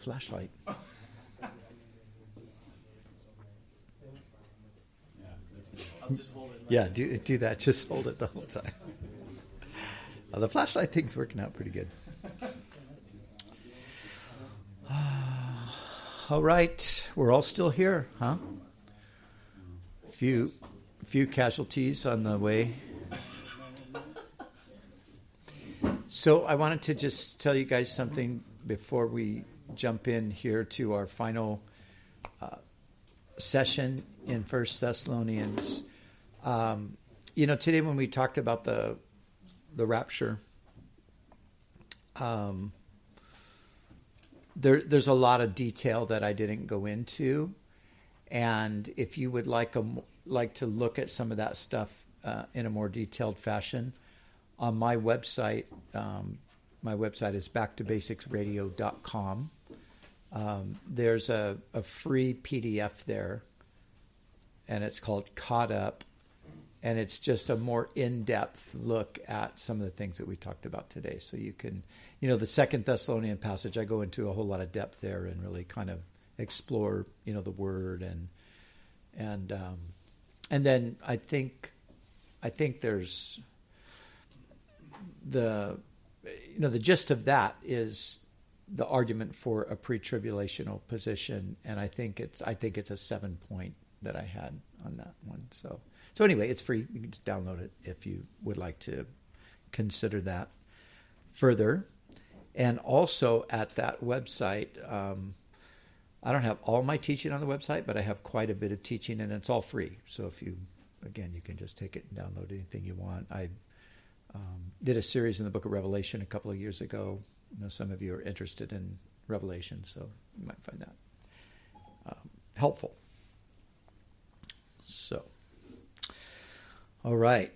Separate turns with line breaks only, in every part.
flashlight. Yeah, do do that. Just hold it the whole time. Uh, the flashlight thing's working out pretty good. all right, we're all still here, huh? Few few casualties on the way. So I wanted to just tell you guys something before we jump in here to our final uh, session in First Thessalonians. Um, you know, today when we talked about the the rapture, um, there there's a lot of detail that I didn't go into, and if you would like a, like to look at some of that stuff uh, in a more detailed fashion, on my website, um, my website is backtobasicsradio.com. Um, there's a, a free PDF there, and it's called Caught Up, and it's just a more in-depth look at some of the things that we talked about today. So you can, you know, the Second Thessalonian passage, I go into a whole lot of depth there and really kind of explore, you know, the word and and um, and then I think I think there's the you know the gist of that is the argument for a pre-tribulational position, and I think it's I think it's a seven point that I had on that one. So so anyway, it's free. You can just download it if you would like to consider that further. And also at that website, um, I don't have all my teaching on the website, but I have quite a bit of teaching, and it's all free. So if you, again, you can just take it and download anything you want. I um, did a series in the Book of Revelation a couple of years ago. Know some of you are interested in Revelation, so you might find that um, helpful. So, all right.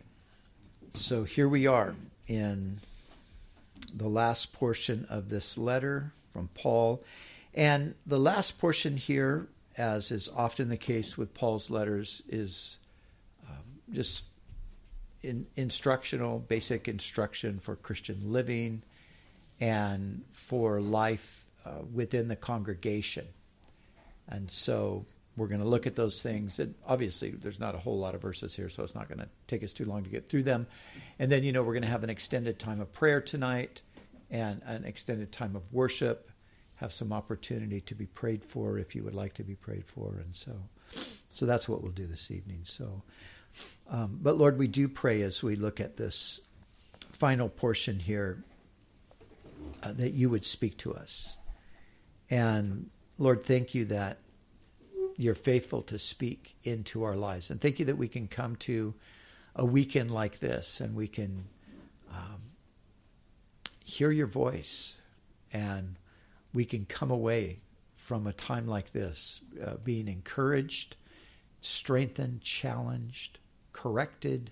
So here we are in the last portion of this letter from Paul. And the last portion here, as is often the case with Paul's letters, is um, just in, instructional, basic instruction for Christian living and for life uh, within the congregation. And so we're going to look at those things. And obviously, there's not a whole lot of verses here, so it's not going to take us too long to get through them. And then, you know, we're going to have an extended time of prayer tonight and an extended time of worship. Have some opportunity to be prayed for if you would like to be prayed for. And so, so that's what we'll do this evening. So, um, but Lord, we do pray as we look at this final portion here uh, that you would speak to us. And Lord, thank you that you're faithful to speak into our lives. And thank you that we can come to a weekend like this and we can um, hear your voice and we can come away from a time like this uh, being encouraged, strengthened, challenged, corrected.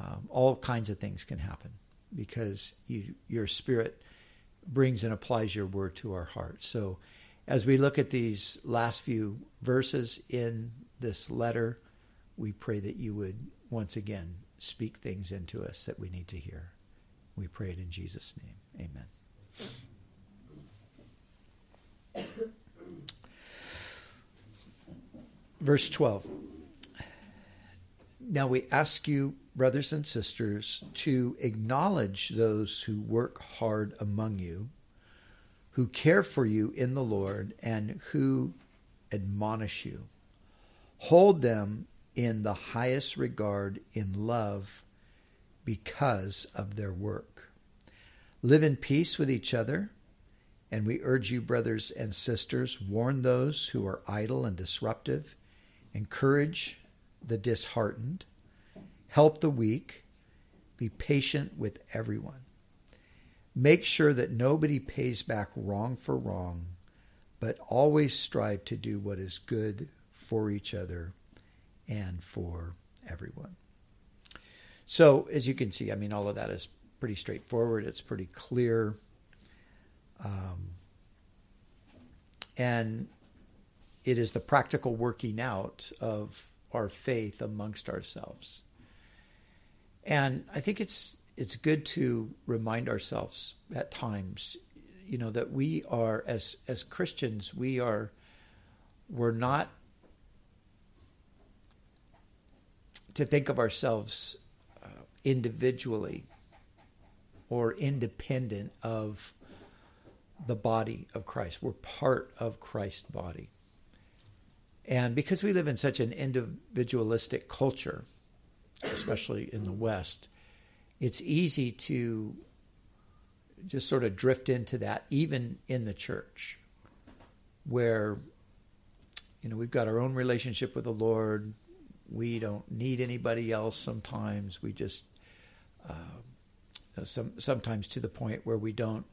Um, all kinds of things can happen because you, your spirit brings and applies your word to our hearts. So, as we look at these last few verses in this letter, we pray that you would once again speak things into us that we need to hear. We pray it in Jesus' name. Amen. Verse 12. Now we ask you, brothers and sisters, to acknowledge those who work hard among you, who care for you in the Lord, and who admonish you. Hold them in the highest regard in love because of their work. Live in peace with each other, and we urge you, brothers and sisters, warn those who are idle and disruptive, encourage the disheartened, help the weak, be patient with everyone. Make sure that nobody pays back wrong for wrong, but always strive to do what is good for each other and for everyone. So, as you can see, I mean, all of that is pretty straightforward. It's pretty clear. Um, and it is the practical working out of our faith amongst ourselves. And I think it's it's good to remind ourselves at times, you know, that we are as as Christians, we are we're not to think of ourselves uh, individually or independent of the body of Christ. We're part of Christ's body. And because we live in such an individualistic culture, especially in the West, it's easy to just sort of drift into that, even in the church, where, you know, we've got our own relationship with the Lord. We don't need anybody else sometimes. We just, uh, some, sometimes to the point where we don't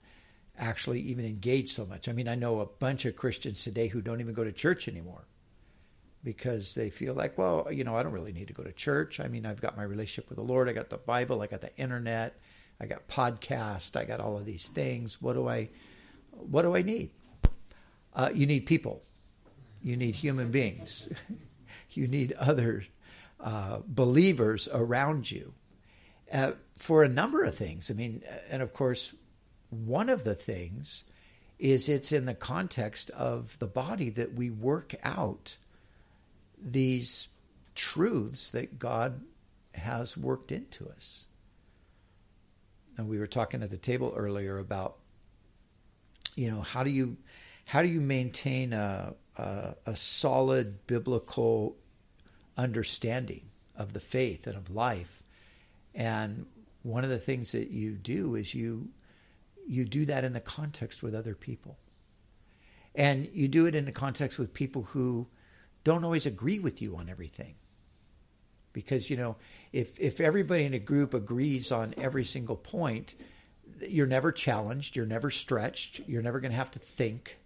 actually even engage so much. I mean, I know a bunch of Christians today who don't even go to church anymore because they feel like, well, you know, I don't really need to go to church. I mean, I've got my relationship with the Lord, I got the Bible, I got the internet, I got podcast, I got all of these things. What do I what do I need? Uh, you need people. You need human beings. you need other uh, believers around you uh, for a number of things. I mean, and of course, one of the things is it's in the context of the body that we work out these truths that God has worked into us. And we were talking at the table earlier about, you know, how do you how do you maintain a, a, a solid biblical understanding of the faith and of life? And one of the things that you do is you you do that in the context with other people. And you do it in the context with people who don't always agree with you on everything. Because, you know, if, if everybody in a group agrees on every single point, you're never challenged, you're never stretched, you're never going to have to think.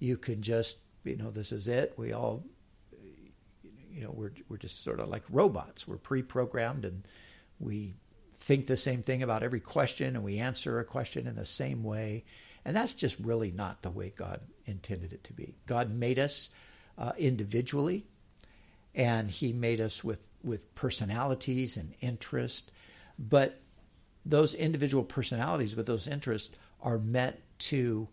You can just, you know, this is it. We all, you know, we're, we're just sort of like robots. We're pre programmed and we think the same thing about every question and we answer a question in the same way. And that's just really not the way God intended it to be. God made us uh, individually, and He made us with, with personalities and interest. But those individual personalities with those interests are meant to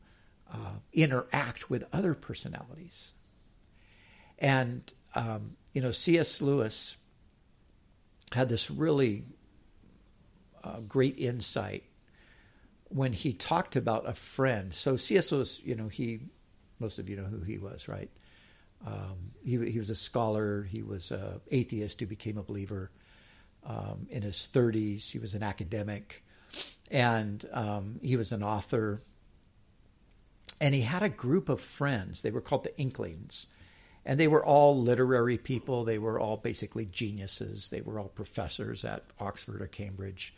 uh, interact with other personalities. And, um, you know, C.S. Lewis had this really uh, great insight when he talked about a friend. So C.S. Lewis, you know, he most of you know who he was, right? Um, he, he was a scholar. He was an atheist who became a believer um, in his 30s. He was an academic, and um, he was an author. And he had a group of friends. They were called the Inklings and they were all literary people. They were all basically geniuses. They were all professors at Oxford or Cambridge,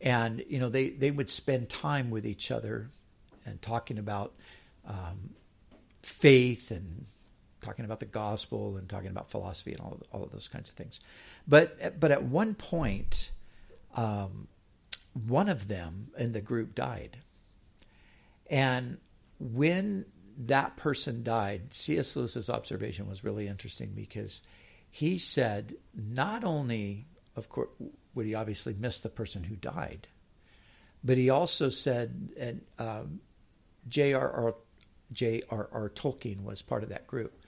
and you know they they would spend time with each other and talking about um, faith and talking about the gospel and talking about philosophy and all all of those kinds of things. But but at one point, um, one of them in the group died, and when that person died, C.S. Lewis's observation was really interesting because he said not only, of course, would he obviously miss the person who died, but he also said, and um, J.R.R. J.R.R. Tolkien was part of that group.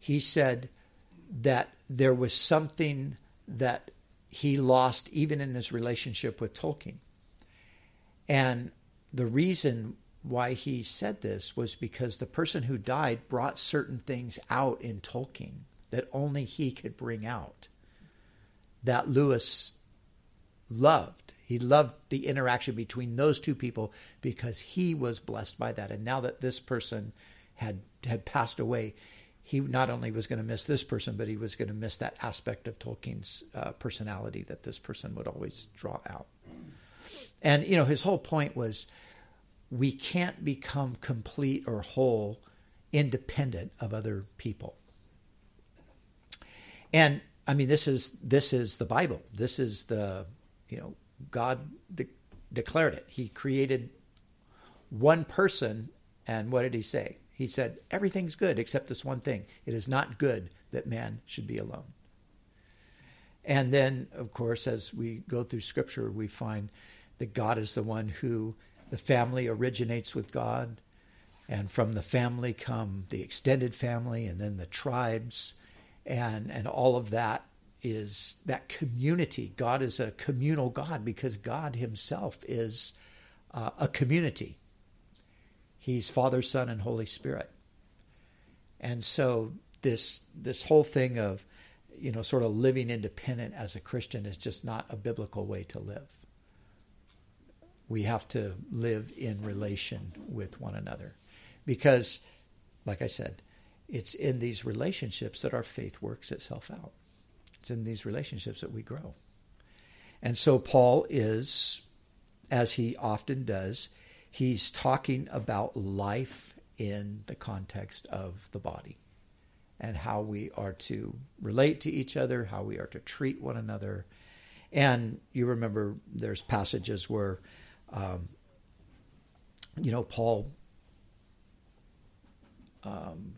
He said that there was something that he lost even in his relationship with Tolkien. And the reason why he said this was because the person who died brought certain things out in Tolkien that only he could bring out that Lewis loved. He loved the interaction between those two people because he was blessed by that. And now that this person had had passed away, he not only was going to miss this person, but he was going to miss that aspect of Tolkien's uh, personality that this person would always draw out. And you know, his whole point was we can't become complete or whole independent of other people. And I mean, this is this is the Bible. This is the you know God de- declared it. He created one person, and what did He say? He said everything's good except this one thing. It is not good that man should be alone. And then, of course, as we go through Scripture, we find that God is the one who the family originates with God, and from the family come the extended family, and then the tribes, and and all of that is that community. God is a communal God because God Himself is uh, a community. He's Father, Son, and Holy Spirit, and so this this whole thing of you know sort of living independent as a Christian is just not a biblical way to live. We have to live in relation with one another because, like I said, it's in these relationships that our faith works itself out. It's in these relationships that we grow. And so Paul is, as he often does, he's talking about life in the context of the body and how we are to relate to each other, how we are to treat one another. And you remember there's passages where, um, you know, Paul um,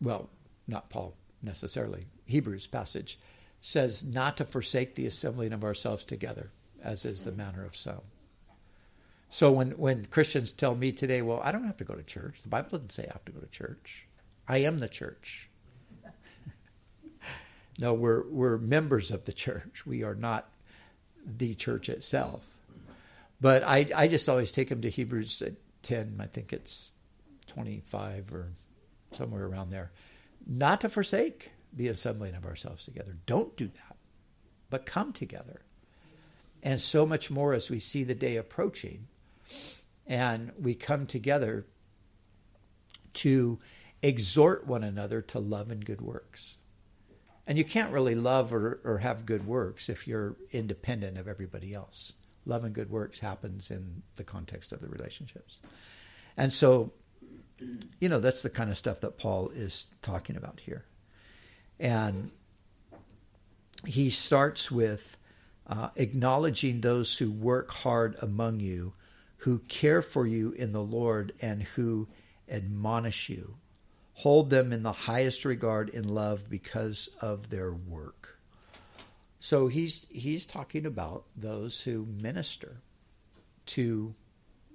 well, not Paul necessarily, Hebrews passage says not to forsake the assembling of ourselves together, as is the manner of some. So when, when Christians tell me today, well, I don't have to go to church, the Bible doesn't say I have to go to church. I am the church. no, we're, we're members of the church. We are not the church itself. But I, I just always take them to Hebrews 10, I think it's 25 or somewhere around there. Not to forsake the assembling of ourselves together. Don't do that, but come together. And so much more as we see the day approaching and we come together to exhort one another to love and good works. And you can't really love or, or have good works if you're independent of everybody else. Love and good works happens in the context of the relationships. And so you know, that's the kind of stuff that Paul is talking about here. And he starts with uh, acknowledging those who work hard among you, who care for you in the Lord, and who admonish you. Hold them in the highest regard in love because of their work. So he's he's talking about those who minister to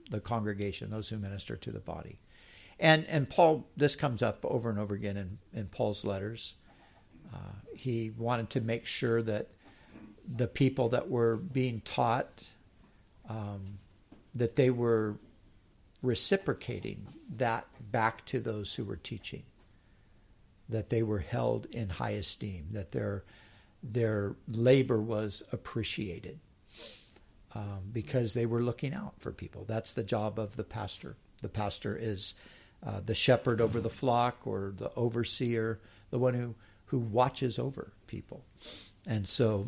the congregation, those who minister to the body. And and Paul, this comes up over and over again in, in Paul's letters. Uh, he wanted to make sure that the people that were being taught um, that they were reciprocating that back to those who were teaching that they were held in high esteem that their their labor was appreciated um, because they were looking out for people that's the job of the pastor the pastor is uh, the shepherd over the flock or the overseer, the one who, who watches over people. And so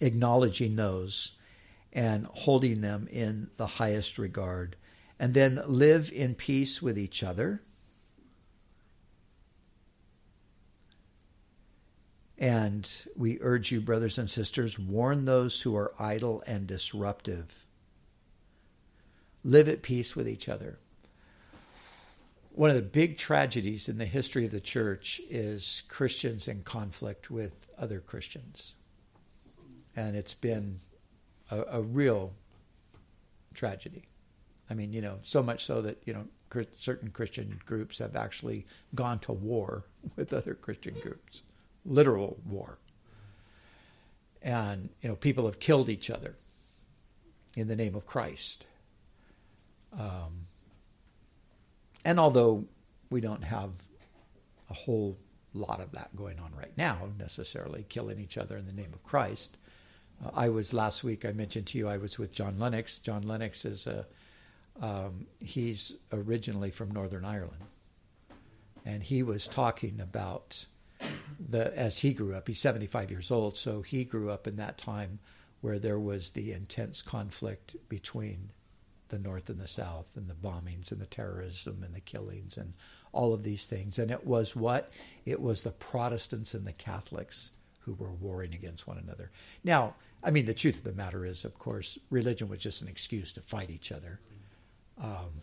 acknowledging those and holding them in the highest regard. And then live in peace with each other. And we urge you, brothers and sisters, warn those who are idle and disruptive. Live at peace with each other one of the big tragedies in the history of the church is Christians in conflict with other Christians. And it's been a, a, real tragedy. I mean, you know, so much so that, you know, certain Christian groups have actually gone to war with other Christian groups, literal war. And, you know, people have killed each other in the name of Christ. Um, and although we don't have a whole lot of that going on right now, necessarily killing each other in the name of Christ. I was last week. I mentioned to you I was with John Lennox. John Lennox is a um, he's originally from Northern Ireland, and he was talking about the as he grew up. He's 75 years old, so he grew up in that time where there was the intense conflict between the North and the South, and the bombings and the terrorism and the killings and all of these things. And it was what? It was the Protestants and the Catholics who were warring against one another. Now, I mean, the truth of the matter is, of course, religion was just an excuse to fight each other. Um,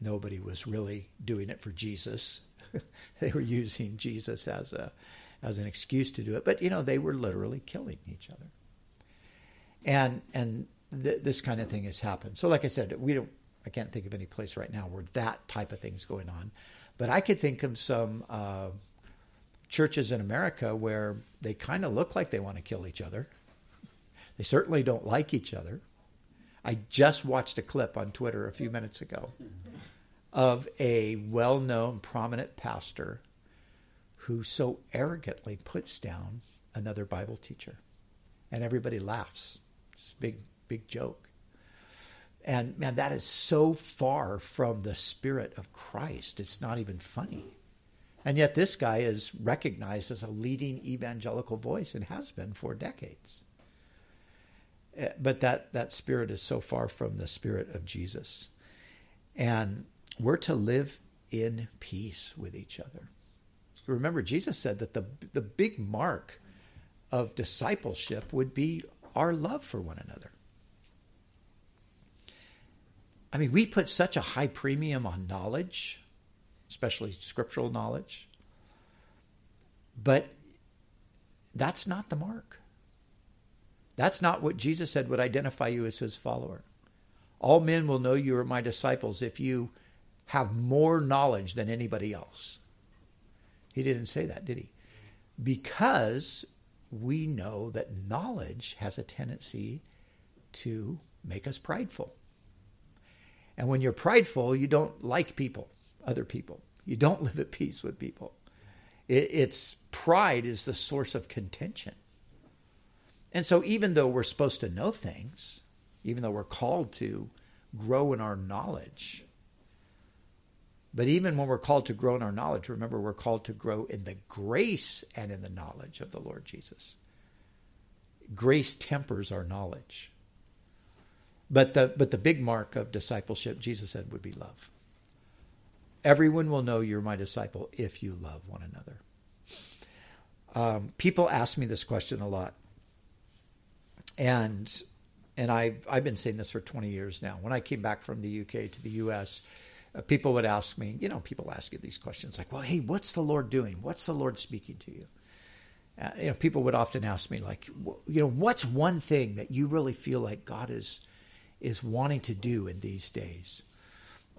nobody was really doing it for Jesus. they were using Jesus as a as an excuse to do it. But you know, they were literally killing each other. And and th- this kind of thing has happened. So, like I said, we don't. I can't think of any place right now where that type of thing's going on. But I could think of some uh, churches in America where they kind of look like they want to kill each other. They certainly don't like each other. I just watched a clip on Twitter a few minutes ago of a well known, prominent pastor who so arrogantly puts down another Bible teacher. And everybody laughs. It's a big, big joke. And man, that is so far from the spirit of Christ. It's not even funny. And yet, this guy is recognized as a leading evangelical voice and has been for decades. But that, that spirit is so far from the spirit of Jesus. And we're to live in peace with each other. Remember, Jesus said that the, the big mark of discipleship would be our love for one another. I mean, we put such a high premium on knowledge, especially scriptural knowledge, but that's not the mark. That's not what Jesus said would identify you as his follower. All men will know you are my disciples if you have more knowledge than anybody else. He didn't say that, did he? Because we know that knowledge has a tendency to make us prideful. And when you're prideful, you don't like people, other people. You don't live at peace with people. It, it's pride is the source of contention. And so, even though we're supposed to know things, even though we're called to grow in our knowledge, but even when we're called to grow in our knowledge, remember we're called to grow in the grace and in the knowledge of the Lord Jesus. Grace tempers our knowledge. But the, but the big mark of discipleship, Jesus said, would be love. Everyone will know you're my disciple if you love one another. Um, people ask me this question a lot. And and I've, I've been saying this for 20 years now. When I came back from the UK to the US, uh, people would ask me, you know, people ask you these questions like, well, hey, what's the Lord doing? What's the Lord speaking to you? Uh, you know, people would often ask me like, you know, what's one thing that you really feel like God is is wanting to do in these days?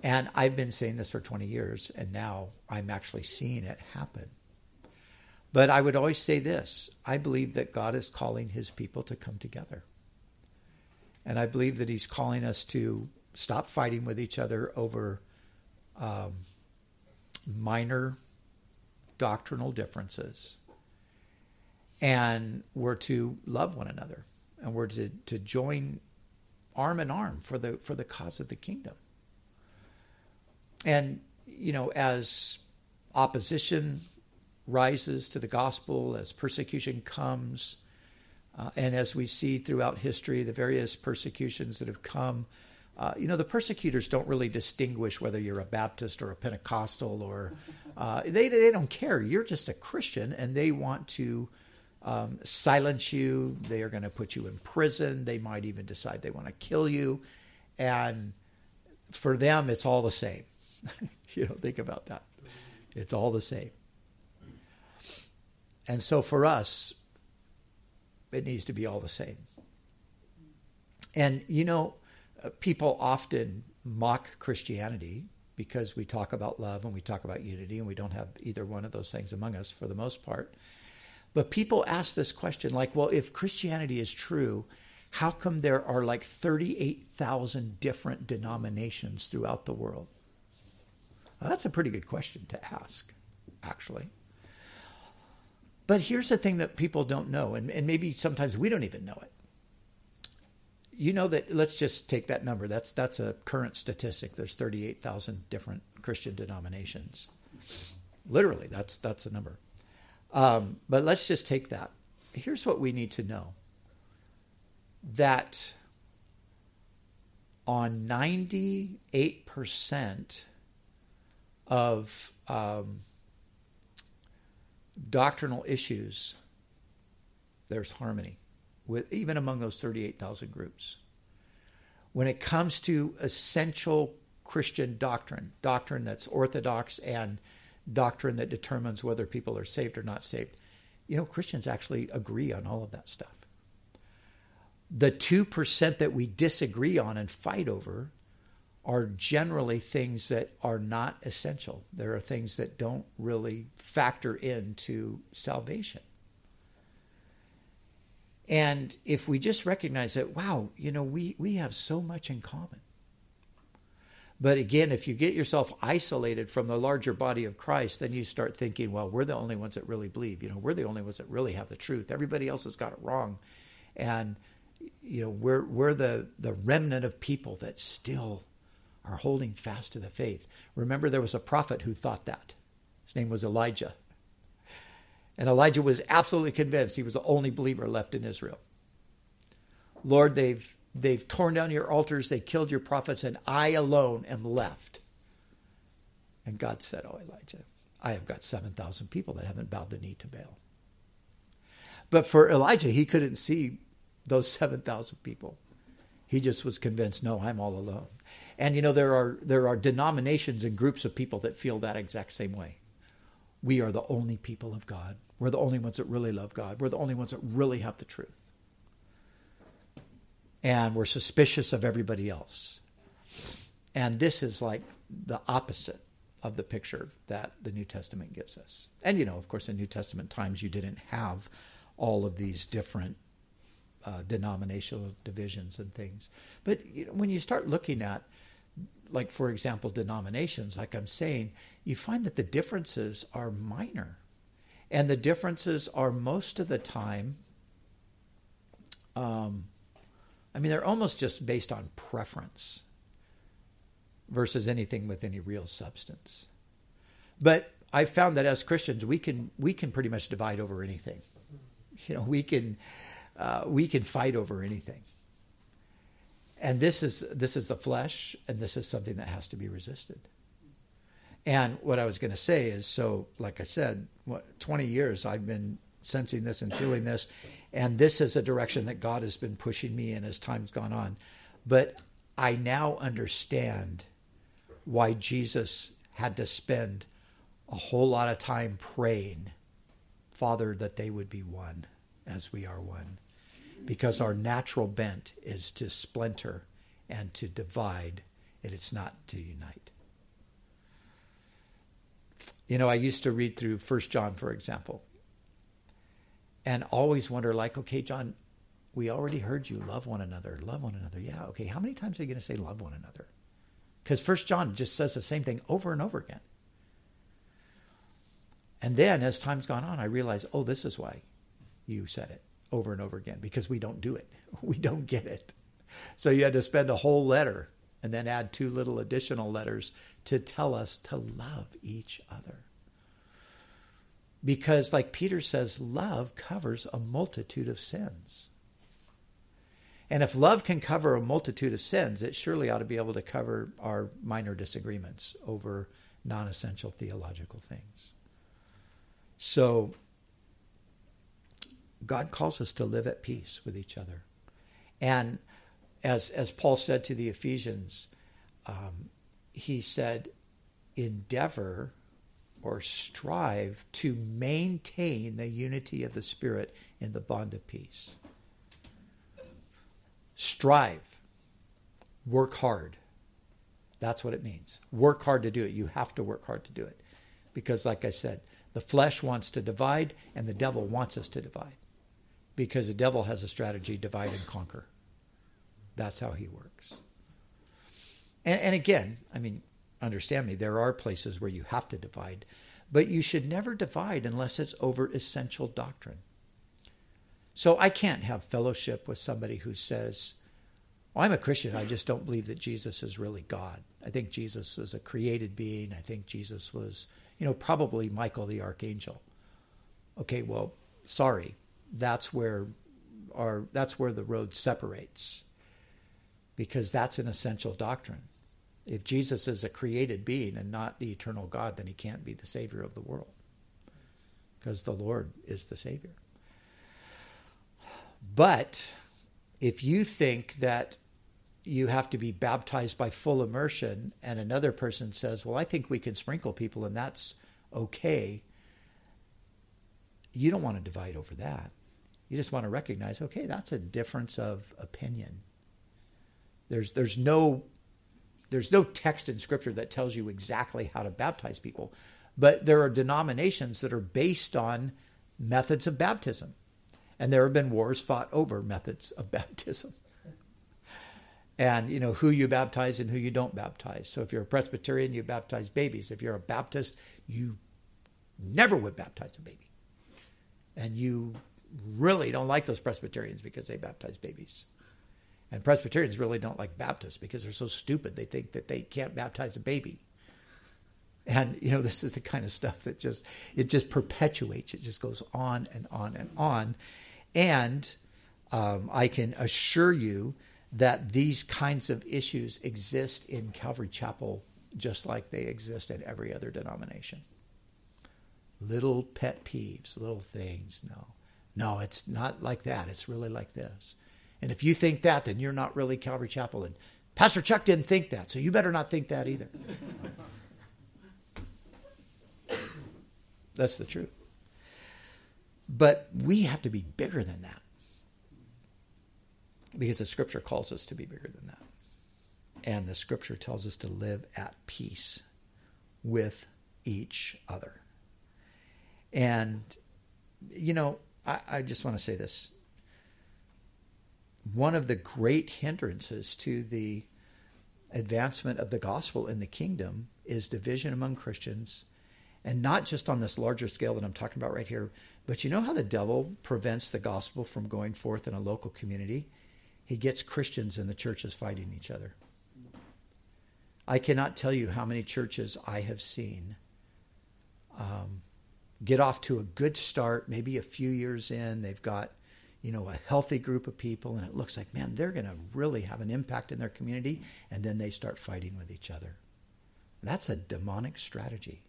And I've been saying this for 20 years, and now I'm actually seeing it happen. But I would always say this I believe that God is calling his people to come together. And I believe that he's calling us to stop fighting with each other over um, minor doctrinal differences. And we're to love one another. And we're to, to join arm in arm for the for the cause of the kingdom. And you know, as opposition rises to the gospel, as persecution comes, uh, and as we see throughout history, the various persecutions that have come, uh, you know, the persecutors don't really distinguish whether you're a Baptist or a Pentecostal or uh, they, they don't care. You're just a Christian and they want to um, silence you. They are going to put you in prison. They might even decide they want to kill you. And for them, it's all the same. you know, think about that. It's all the same. And so for us, it needs to be all the same. And, you know, uh, people often mock Christianity because we talk about love and we talk about unity, and we don't have either one of those things among us for the most part. But people ask this question like, well, if Christianity is true, how come there are like 38,000 different denominations throughout the world? Well, that's a pretty good question to ask, actually. But here's the thing that people don't know, and, and maybe sometimes we don't even know it. You know that let's just take that number. That's that's a current statistic. There's 38,000 different Christian denominations. Literally, that's that's a number. Um, but let's just take that. Here's what we need to know: that on 98% of um, doctrinal issues, there's harmony, with even among those 38,000 groups. When it comes to essential Christian doctrine, doctrine that's orthodox and doctrine that determines whether people are saved or not saved, you know, Christians actually agree on all of that stuff. The 2% that we disagree on and fight over are generally things that are not essential. There are things that don't really factor into salvation. And if we just recognize that, wow, you know, we, we have so much in common. But again, if you get yourself isolated from the larger body of Christ, then you start thinking, well, we're the only ones that really believe. You know, we're the only ones that really have the truth. Everybody else has got it wrong. And, you know, we're, we're the, the remnant of people that still are holding fast to the faith. Remember, there was a prophet who thought that. His name was Elijah. And Elijah was absolutely convinced he was the only believer left in Israel. Lord, they've they've torn down your altars, they killed your prophets, and I alone am left. And God said, Oh, Elijah, I have got 7,000 people that haven't bowed the knee to Baal. But for Elijah, he couldn't see those 7,000 people. He just was convinced, no, I'm all alone. And you know, there are, there are denominations and groups of people that feel that exact same way. We are the only people of God. We're the only ones that really love God. We're the only ones that really have the truth and we're suspicious of everybody else. And this is like the opposite of the picture that the New Testament gives us. And you know, of course, in New Testament times, you didn't have all of these different uh, denominational divisions and things. But you know, when you start looking at, like, for example, denominations, like I'm saying, you find that the differences are minor. And the differences are most of the time um, I mean, they're almost just based on preference versus anything with any real substance. But I found that as Christians, we can we can pretty much divide over anything. You know, we can uh, we can fight over anything. And this is this is the flesh, and this is something that has to be resisted. And what I was going to say is, so like I said, what, 20 years I've been sensing this and feeling this, and this is a direction that God has been pushing me in as time's gone on. But I now understand why Jesus had to spend a whole lot of time praying, Father, that they would be one as we are one. Because our natural bent is to splinter and to divide, and it's not to unite. You know, I used to read through First John, for example, and always wonder like okay john we already heard you love one another love one another. Yeah okay how many times are you going to say love one another? Because first john just says the same thing over and over again. And then as time's gone on i realize oh this is why you said it over and over again because we don't do it we don't get it so you had to spend a whole letter and then add two little additional letters to tell us to love each other because, like Peter says, love covers a multitude of sins. And if love can cover a multitude of sins, it surely ought to be able to cover our minor disagreements over non essential theological things. So, God calls us to live at peace with each other. And as, as Paul said to the Ephesians, um, he said, endeavor or strive to maintain the unity of the Spirit in the bond of peace. Strive. Work hard. That's what it means. Work hard to do it. You have to work hard to do it. Because, like I said, the flesh wants to divide and the devil wants us to divide. Because the devil has a strategy divide and conquer. That's how he works. And, and again, I mean, understand me, there are places where you have to divide, but you should never divide unless it's over essential doctrine. So I can't have fellowship with somebody who says, well, I'm a Christian, I just don't believe that Jesus is really God. I think Jesus was a created being. I think Jesus was, you know, probably Michael the archangel. Okay, well, sorry. That's where our that's where the road separates. because that's an essential doctrine. If Jesus is a created being and not the eternal God, then he can't be the Savior of the world because the Lord is the Savior. But if you think that you have to be baptized by full immersion, and another person says, Well, I think we can sprinkle people and that's okay, you don't want to divide over that. You just want to recognize, okay, that's a difference of opinion. There's, there's, no, there's no text in Scripture that tells you exactly how to baptize people, but there are denominations that are based on methods of baptism. And there have been wars fought over methods of baptism. And you know who you baptize and who you don't baptize. So if you're a Presbyterian, you baptize babies. If you're a Baptist, you never would baptize a baby. And you really don't like those Presbyterians because they baptize babies. And Presbyterians really don't like Baptists because they're so stupid they think that they can't baptize a baby. And you know, this is the kind of stuff that just it just perpetuates. It just goes on and on and on. And um, I can assure you that these kinds of issues exist in Calvary Chapel just like they exist in every other denomination. Little pet peeves, little things. No, no, it's not like that. It's really like this. And if you think that, then you're not really Calvary Chapel. And Pastor Chuck didn't think that, so you better not think that either. That's the truth. But we have to be bigger than that because the scripture calls us to be bigger than that. And the scripture tells us to live at peace with each other. And, you know, I, I just want to say this. One of the great hindrances to the advancement of the gospel in the kingdom is division among Christians, and not just on this larger scale that I'm talking about right here, but you know how the devil prevents the gospel from going forth in a local community? He gets Christians in the churches fighting each other. I cannot tell you how many churches I have seen um, get off to a good start, maybe a few years in. They've got, you know, a healthy group of people, and it looks like, man, they're going to really have an impact in their community. And then they start fighting with each other. That's a demonic strategy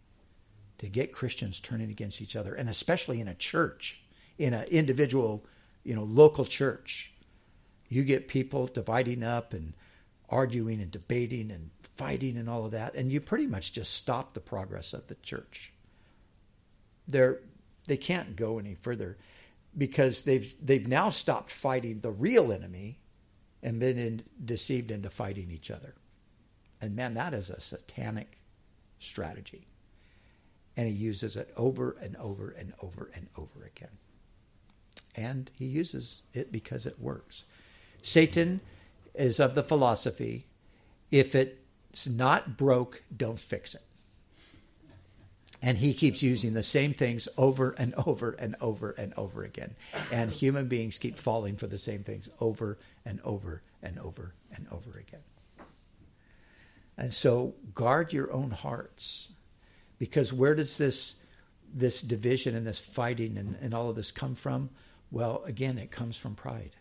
to get Christians turning against each other, and especially in a church, in an individual, you know, local church. You get people dividing up and arguing and debating and fighting and all of that, and you pretty much just stop the progress of the church they're they can't go any further because they've they've now stopped fighting the real enemy and been in, deceived into fighting each other. And man, that is a satanic strategy. And he uses it over and over and over and over again. And he uses it because it works. Satan is of the philosophy if it's not broke, don't fix it. And he keeps using the same things over and over and over and over again. And human beings keep falling for the same things over and over and over and over again. And so guard your own hearts. Because where does this this division and this fighting and, and all of this come from? Well, again, it comes from pride.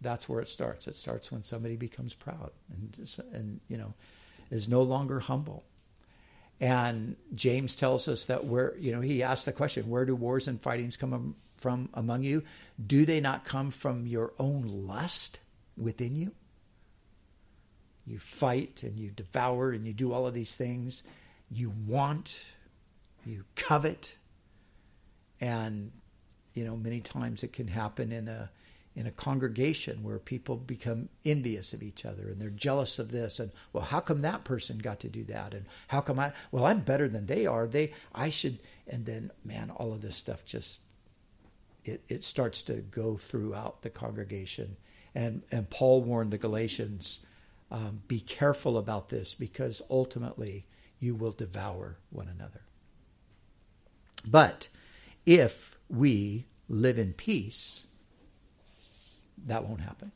That's where it starts. It starts when somebody becomes proud and, and you know, is no longer humble and James tells us that where, you know, he asked the question, where do wars and fightings come from among you? Do they not come from your own lust within you? You fight and you devour and you do all of these things. You want, you covet. And, you know, many times it can happen in a in a congregation where people become envious of each other and they're jealous of this and well how come that person got to do that? And how come I well I'm better than they are. They I should and then man all of this stuff just it, it starts to go throughout the congregation. And and Paul warned the Galatians um, be careful about this because ultimately you will devour one another. But if we live in peace that won't happen.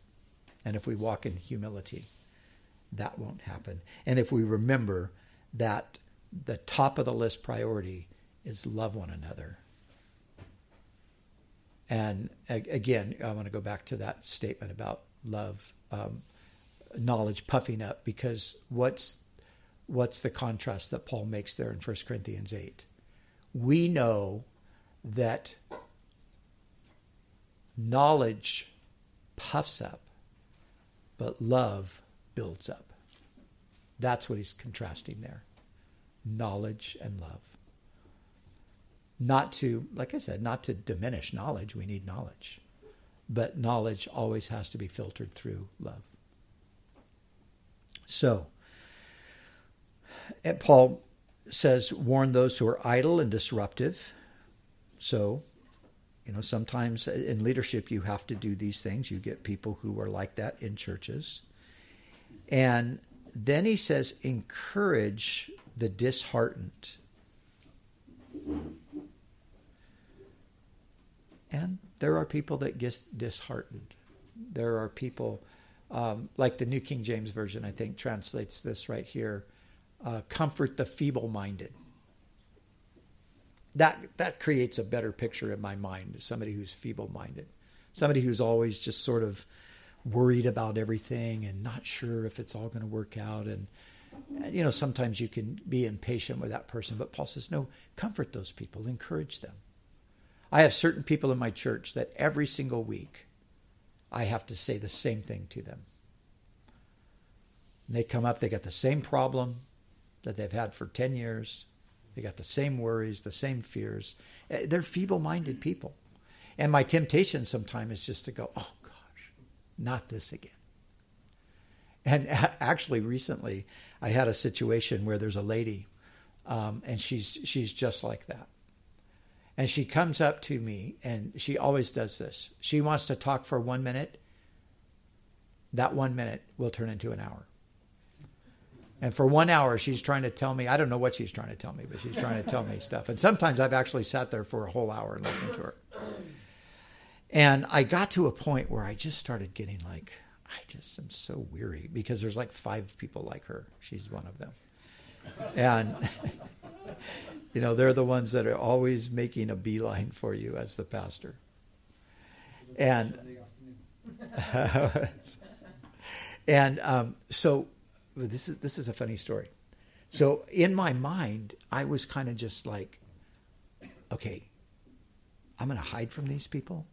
And if we walk in humility, that won't happen. And if we remember that the top of the list priority is love one another. And again, I want to go back to that statement about love. Um, knowledge puffing up because what's what's the contrast that Paul makes there in 1 Corinthians 8? We know that knowledge puffs up, but love builds up. That's what he's contrasting there knowledge and love. Not to, like I said, not to diminish knowledge. We need knowledge. But knowledge always has to be filtered through love. So, Paul says, warn those who are idle and disruptive. So, you know, sometimes in leadership you have to do these things. You get people who are like that in churches. And then he says, encourage the disheartened. And there are people that get disheartened. There are people, um, like the New King James Version, I think, translates this right here uh, comfort the feeble minded. That, that creates a better picture in my mind somebody who's feeble minded, somebody who's always just sort of worried about everything and not sure if it's all going to work out. And, and you know, sometimes you can be impatient with that person, but Paul says, no, comfort those people, encourage them. I have certain people in my church that every single week I have to say the same thing to them. And they come up, they got the same problem that they've had for 10 years. They got the same worries, the same fears. Eh, they're feeble minded people. And my temptation sometimes is just to go, oh, gosh, not this again. And actually, recently, I had a situation where there's a lady, um, and she's she's just like that. And she comes up to me, and she always does this. She wants to talk for one minute. That one minute will turn into an hour. And for one hour, she's trying to tell me, I don't know what she's trying to tell me, but she's trying to tell me stuff. And sometimes I've actually sat there for a whole hour and listened to her. And I got to a point where I just started getting like, I just am so weary because there's like five people like her. She's one of them. And, you know, they're the ones that are always making a beeline for you as the pastor. And, and um, so this is, this is a funny story. So in my mind, I was kind of just like, okay, I'm going to hide from these people.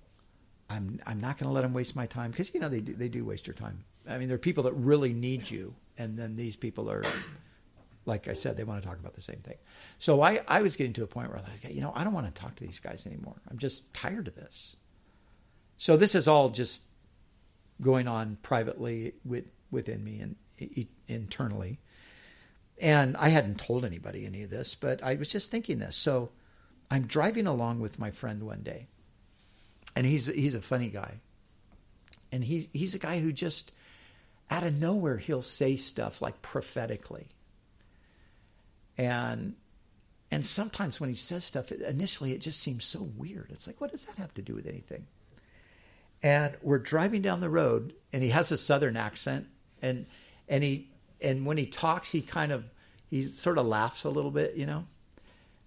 I'm I'm not going to let them waste my time because you know they do, they do waste your time. I mean, there are people that really need you, and then these people are, like I said, they want to talk about the same thing. So I I was getting to a point where I was like you know I don't want to talk to these guys anymore. I'm just tired of this. So this is all just going on privately with within me and internally. And I hadn't told anybody any of this, but I was just thinking this. So I'm driving along with my friend one day and he's he's a funny guy, and he's he's a guy who just out of nowhere he'll say stuff like prophetically, and and sometimes when he says stuff, initially it just seems so weird. It's like, what does that have to do with anything? And we're driving down the road, and he has a southern accent, and and he and when he talks, he kind of he sort of laughs a little bit, you know.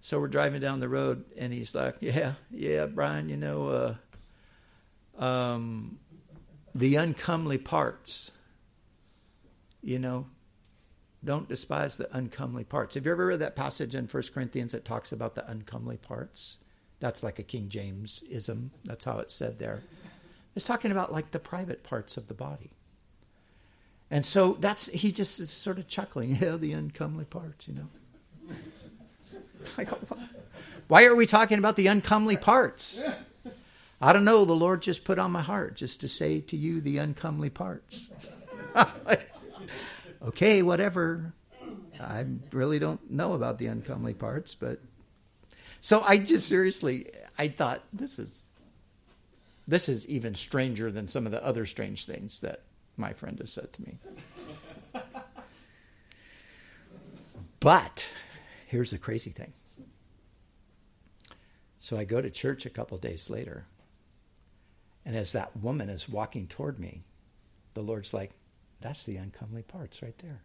So we're driving down the road, and he's like, "Yeah, yeah, Brian, you know, uh, um, the uncomely parts. You know, don't despise the uncomely parts. Have you ever read that passage in 1 Corinthians that talks about the uncomely parts? That's like a King James ism. That's how it's said there. It's talking about like the private parts of the body. And so that's he just is sort of chuckling, yeah, the uncomely parts, you know. I go, why are we talking about the uncomely parts? I don't know. The Lord just put on my heart just to say to you the uncomely parts. okay, whatever. I really don't know about the uncomely parts, but so I just seriously I thought this is this is even stranger than some of the other strange things that my friend has said to me. But here's the crazy thing. So I go to church a couple days later and as that woman is walking toward me, the Lord's like, that's the uncomely parts right there.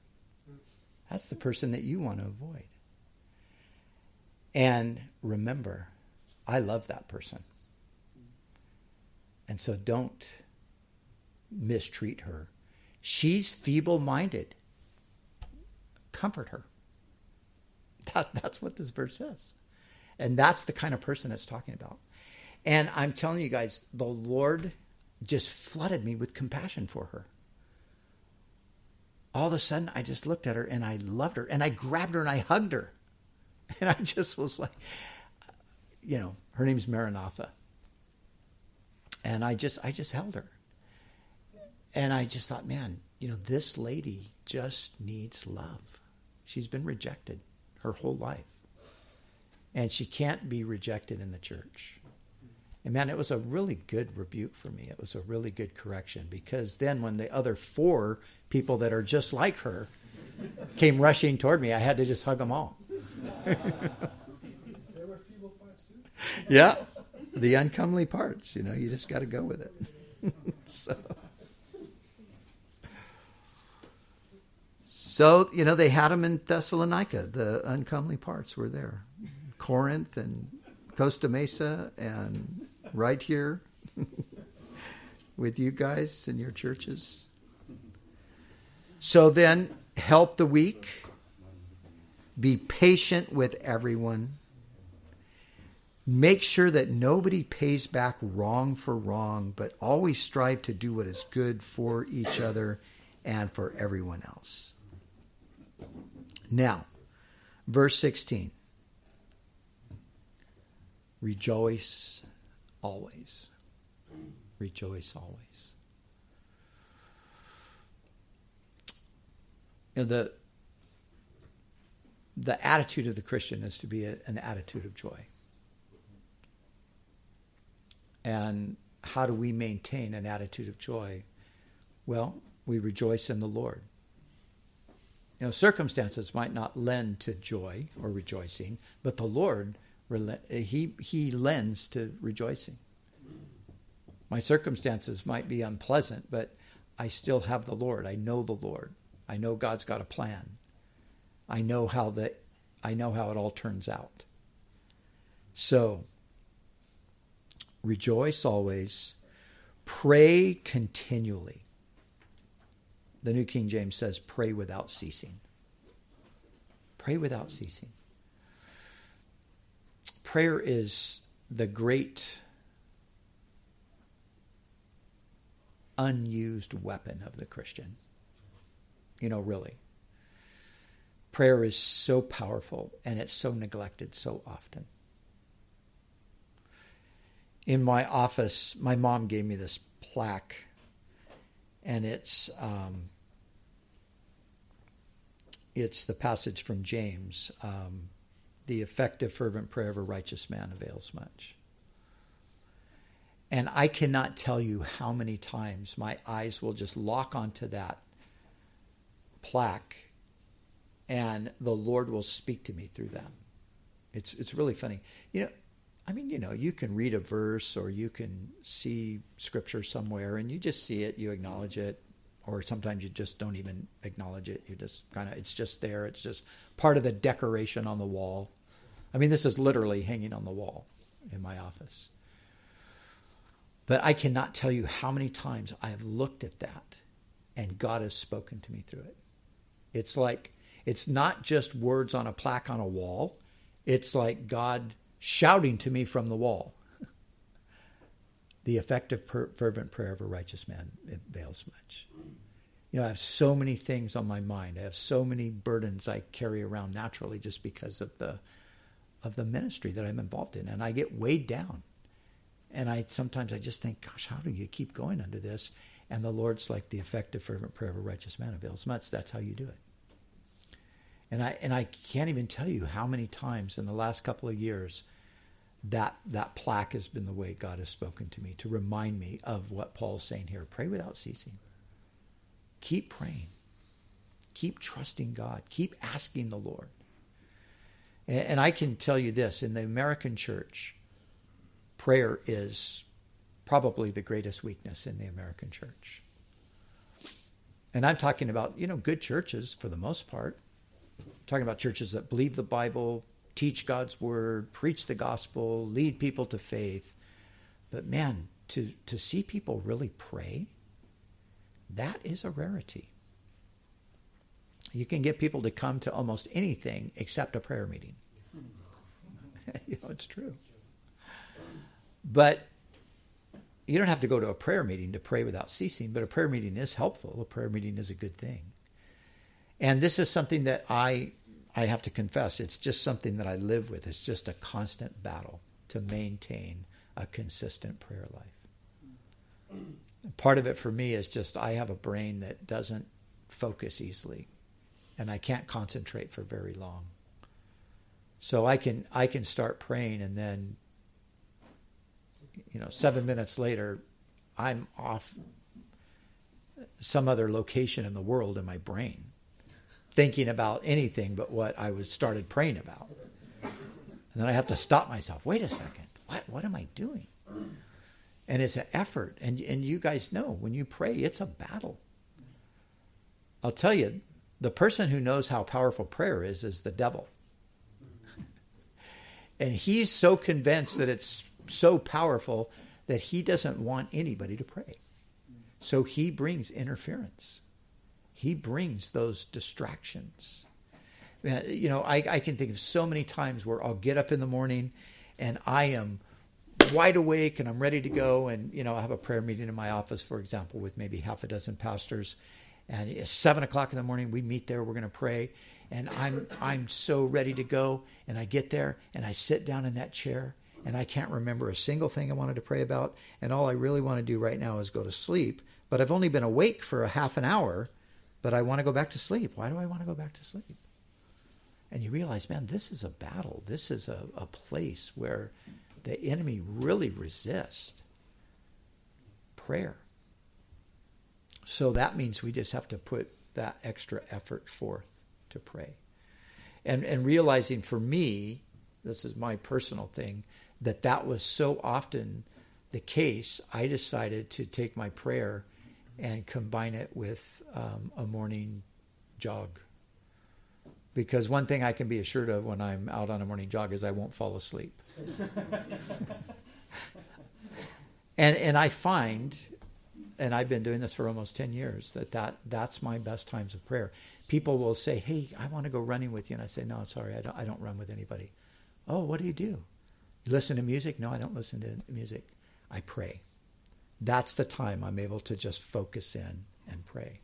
That's the person that you want to avoid. And remember, I love that person. And so don't mistreat her. She's feeble minded. Comfort her. That, that's what this verse says. And that's the kind of person it's talking about. And I'm telling you guys, the Lord just flooded me with compassion for her. All of a sudden, I just looked at her and I loved her and I grabbed her and I hugged her. And I just was like, you know, her name's Maranatha. And I just, I just held her. And I just thought, man, you know, this lady just needs love. She's been rejected her whole life. And she can't be rejected in the church. And man, it was a really good rebuke for me. It was a really good correction because then when the other four people that are just like her came rushing toward me, I had to just hug them all. There were feeble parts, too. Yeah, the uncomely parts, you know, you just got to go with it. so. So, you know, they had them in Thessalonica. The uncomely parts were there. Corinth and Costa Mesa and right here with you guys in your churches. So then, help the weak, be patient with everyone. Make sure that nobody pays back wrong for wrong, but always strive to do what is good for each other and for everyone else. Now, verse 16 Rejoice always. Rejoice always. You know, the, the attitude of the Christian is to be a, an attitude of joy. And how do we maintain an attitude of joy? Well, we rejoice in the Lord. You know, circumstances might not lend to joy or rejoicing, but the Lord he, he lends to rejoicing. My circumstances might be unpleasant, but I still have the Lord. I know the Lord. I know God's got a plan. I know how the I know how it all turns out. So rejoice always, pray continually. The New King James says pray without ceasing. Pray without ceasing prayer is the great unused weapon of the Christian. You know, really. Prayer is so powerful and it's so neglected so often. In my office, my mom gave me this plaque, and it's um, it's the passage from James. Um, the effective, fervent prayer of a righteous man avails much. And I cannot tell you how many times my eyes will just lock onto that plaque and the Lord will speak to me through that. It's it's really funny. You know, I mean, you know, you can read a verse or you can see scripture somewhere and you just see it, you acknowledge it, or sometimes you just don't even acknowledge it. You just kind of it's just there. It's just part of the decoration on the wall. I mean, this is literally hanging on the wall in my office. But I cannot tell you how many times I have looked at that and God has spoken to me through it. It's like, it's not just words on a plaque on a wall, it's like God shouting to me from the wall. the effective, fervent prayer of a righteous man avails much. You know, I have so many things on my mind. I have so many burdens I carry around naturally just because of the of the ministry that I'm involved in, and I get weighed down. And I sometimes I just think, gosh, how do you keep going under this? And the Lord's like the effective, fervent prayer of a righteous man avails much. That's how you do it. And I and I can't even tell you how many times in the last couple of years that that plaque has been the way God has spoken to me to remind me of what Paul's saying here. Pray without ceasing. Keep praying. Keep trusting God. Keep asking the Lord. And I can tell you this in the American church, prayer is probably the greatest weakness in the American church. And I'm talking about, you know, good churches for the most part. Talking about churches that believe the Bible, teach God's word, preach the gospel, lead people to faith. But man, to, to see people really pray, that is a rarity. You can get people to come to almost anything except a prayer meeting. you know, it's true. But you don't have to go to a prayer meeting to pray without ceasing, but a prayer meeting is helpful. A prayer meeting is a good thing. And this is something that I I have to confess, it's just something that I live with. It's just a constant battle to maintain a consistent prayer life. Part of it for me is just I have a brain that doesn't focus easily and I can't concentrate for very long. So I can I can start praying and then you know, 7 minutes later I'm off some other location in the world in my brain thinking about anything but what I was started praying about. And then I have to stop myself. Wait a second. What what am I doing? And it's an effort. And and you guys know when you pray, it's a battle. I'll tell you, the person who knows how powerful prayer is is the devil. and he's so convinced that it's so powerful that he doesn't want anybody to pray. So he brings interference. He brings those distractions. Uh, you know, I, I can think of so many times where I'll get up in the morning and I am wide awake and I'm ready to go. And, you know, I have a prayer meeting in my office, for example, with maybe half a dozen pastors. And it's seven o'clock in the morning, we meet there, we're going to pray. And I'm, I'm so ready to go. And I get there and I sit down in that chair and I can't remember a single thing I wanted to pray about. And all I really want to do right now is go to sleep. But I've only been awake for a half an hour but I want to go back to sleep. Why do I want to go back to sleep? And you realize, man, this is a battle. This is a, a place where the enemy really resists prayer. So that means we just have to put that extra effort forth to pray. And, and realizing for me, this is my personal thing, that that was so often the case, I decided to take my prayer and combine it with um, a morning jog. Because one thing I can be assured of when I'm out on a morning jog is I won't fall asleep. and and I find, and I've been doing this for almost ten years, that, that that's my best times of prayer. People will say, "Hey, I want to go running with you," and I say, "No, sorry, I don't. I don't run with anybody." Oh, what do you do? You listen to music? No, I don't listen to music. I pray that's the time I'm able to just focus in and pray.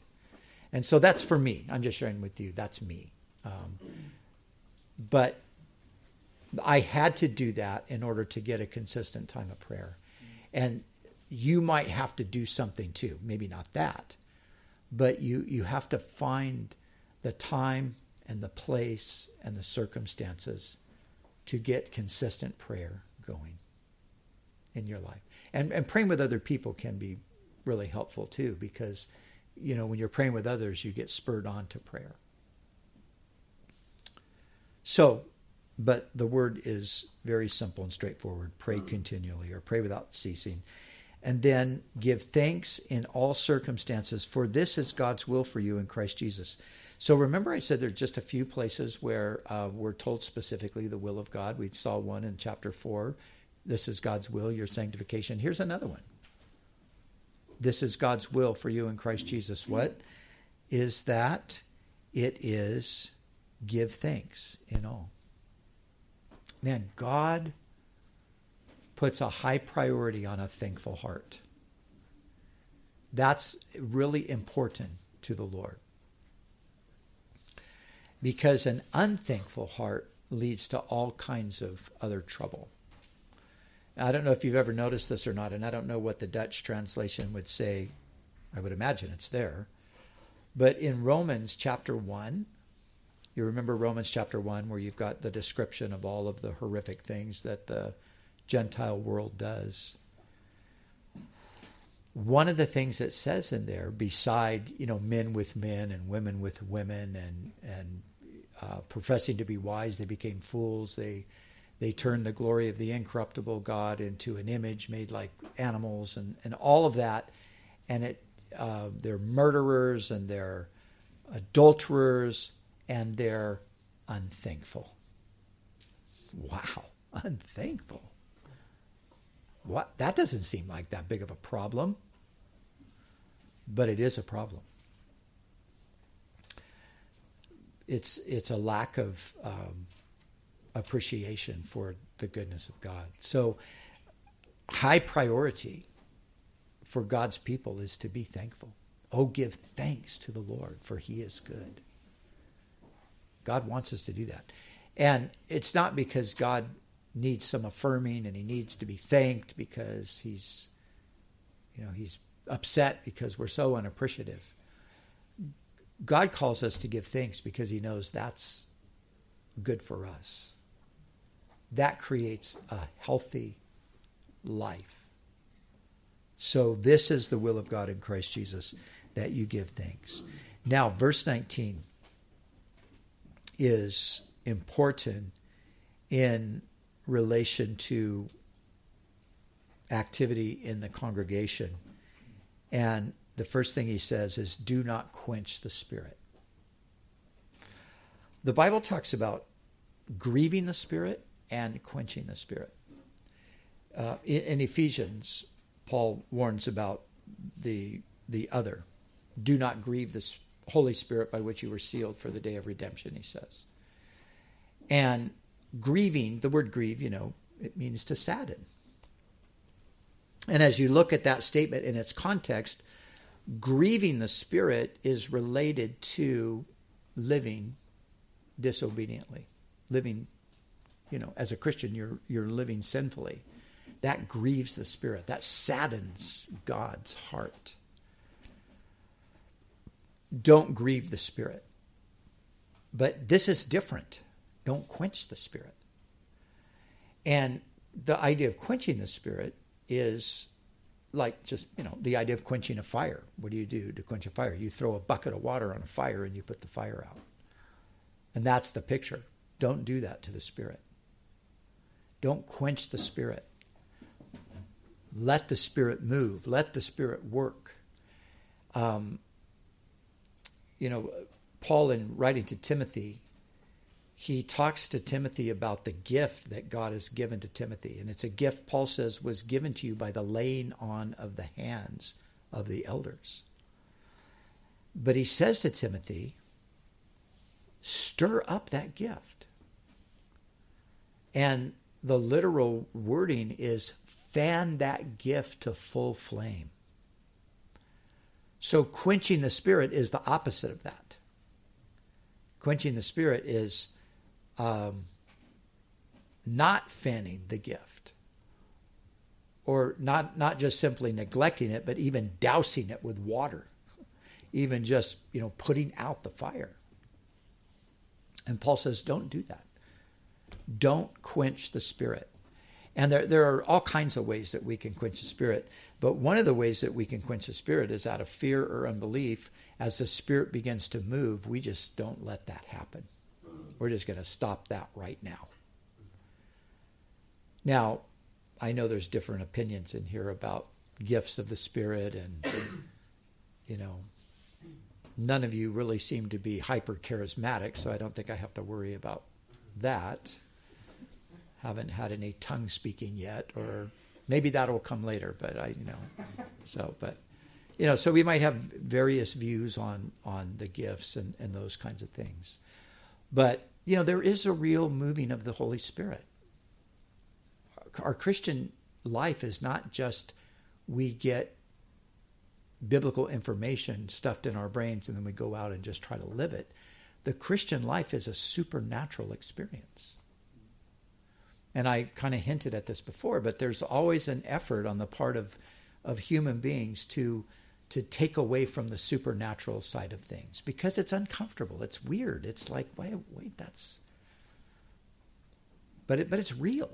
And so that's for me. I'm just sharing with you. That's me. Um, but I had to do that in order to get a consistent time of prayer. And you might have to do something too. Maybe not that, but you you have to find the time and the place and the circumstances to get consistent prayer going in your life and and praying with other people can be really helpful too because you know when you're praying with others you get spurred on to prayer. So but the word is very simple and straightforward. Pray continually or pray without ceasing. And then give thanks in all circumstances for this is god's will for you in christ jesus. So remember i said there's just a few places where uh, we're told specifically the will of god. We saw one in chapter 4 this is God's will, your sanctification. Here's another one. This is God's will for you in Christ Jesus. What is that? It is give thanks in all. Man, God puts a high priority on a thankful heart. That's really important to the Lord. Because an unthankful heart leads to all kinds of other trouble. I don't know if you've ever noticed this or not, and I don't know what the Dutch translation would say. I would imagine it's there. But in Romans chapter 1, you remember Romans chapter 1, where you've got the description of all of the horrific things that the Gentile world does. One of the things that says in there, beside you know men with men and women with women and and uh, professing to be wise, they became fools. They they turned the glory of the incorruptible God into an image made like animals and, and all of that. And it, uh, they're murderers and they're adulterers and they're unthankful. Wow, unthankful. What? That doesn't seem like that big of a problem. but it is a problem. It's it's a lack of um, appreciation for the goodness of God. So, high priority for God's people is to be thankful. Oh, give thanks to the Lord, for He is good. God wants us to do that, and it's not because God needs some affirming and He needs to be thanked because He's, you know, He's upset because we're so unappreciative. God calls us to give thanks because he knows that's good for us. That creates a healthy life. So, this is the will of God in Christ Jesus that you give thanks. Now, verse 19 is important in relation to activity in the congregation. And the first thing he says is, do not quench the spirit. The Bible talks about grieving the spirit and quenching the spirit. Uh, in, in Ephesians, Paul warns about the the other. Do not grieve the Holy Spirit by which you were sealed for the day of redemption, he says. And grieving, the word grieve, you know, it means to sadden. And as you look at that statement in its context, grieving the Spirit is related to living disobediently, living, you know, as a Christian, you're you're living sinfully. That grieves the Spirit. That saddens God's heart. Don't grieve the Spirit. But this is different. Don't quench the Spirit. And the idea of quenching the Spirit is like just you know the idea of quenching a fire what do you do to quench a fire you throw a bucket of water on a fire and you put the fire out and that's the picture don't do that to the spirit don't quench the spirit let the spirit move let the spirit work um, you know paul in writing to timothy he talks to Timothy about the gift that God has given to Timothy. And it's a gift, Paul says, was given to you by the laying on of the hands of the elders. But he says to Timothy, stir up that gift. And the literal wording is fan that gift to full flame. So quenching the spirit is the opposite of that. Quenching the spirit is um, not fanning the gift or not not just simply neglecting it but even dousing it with water even just you know putting out the fire and paul says don't do that don't quench the spirit and there, there are all kinds of ways that we can quench the spirit but one of the ways that we can quench the spirit is out of fear or unbelief as the spirit begins to move we just don't let that happen we're just going to stop that right now. Now, I know there's different opinions in here about gifts of the Spirit, and, you know, none of you really seem to be hyper charismatic, so I don't think I have to worry about that. Haven't had any tongue speaking yet, or maybe that'll come later, but I, you know, so, but, you know, so we might have various views on, on the gifts and, and those kinds of things. But, you know, there is a real moving of the Holy Spirit. Our Christian life is not just we get biblical information stuffed in our brains and then we go out and just try to live it. The Christian life is a supernatural experience. And I kind of hinted at this before, but there's always an effort on the part of, of human beings to to take away from the supernatural side of things because it's uncomfortable. It's weird. It's like, wait, wait, that's. But it, but it's real.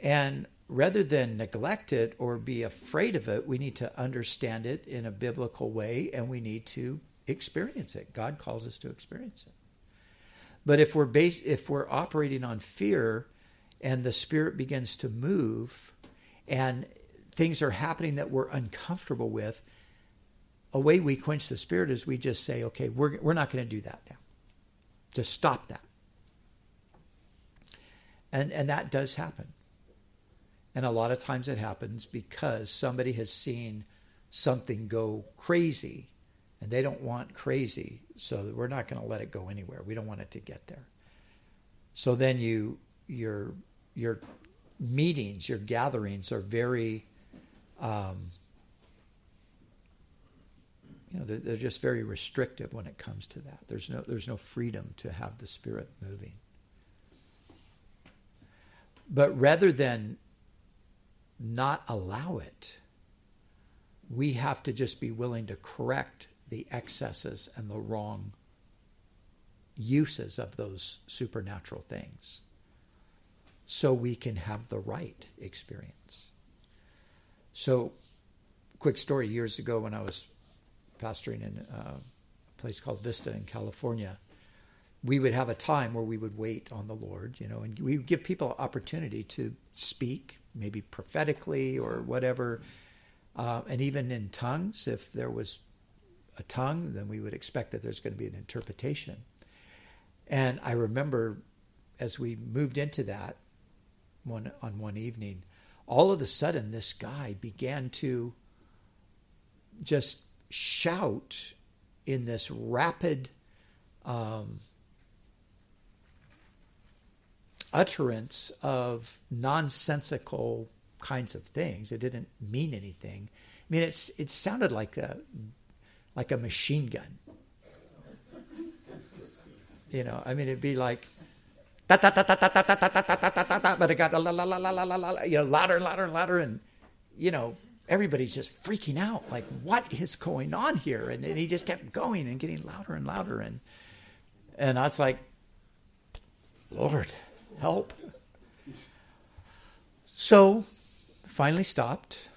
And rather than neglect it or be afraid of it, we need to understand it in a biblical way and we need to experience it. God calls us to experience it. But if we're based, if we're operating on fear and the spirit begins to move and things are happening that we're uncomfortable with, a way we quench the spirit is we just say, okay, we're, we're not going to do that now. Just stop that. And, and that does happen. And a lot of times it happens because somebody has seen something go crazy, and they don't want crazy, so we're not going to let it go anywhere. We don't want it to get there. So then you your your meetings, your gatherings are very um, you know, they're, they're, just very restrictive when it comes to that. There's no, there's no freedom to have the Spirit moving. But rather than not allow it, we have to just be willing to correct the excesses and the wrong uses of those supernatural things so we can have the right experience. So, quick story years ago when I was pastoring in a place called Vista in California, we would have a time where we would wait on the Lord, you know, and we would give people opportunity to speak, maybe prophetically or whatever, uh, and even in tongues. If there was a tongue, then we would expect that there's going to be an interpretation. And I remember as we moved into that one on one evening, all of a sudden this guy began to just shout in this rapid um, utterance of nonsensical kinds of things. It didn't mean anything. I mean, it's it sounded like a like a machine gun. You know, I mean, it'd be like, but it got la la la la la la la, you know, louder and louder and louder, and you know, everybody's just freaking out, like, what is going on here? And, and he just kept going and getting louder and louder, and and I was like, Lord, help. So finally stopped.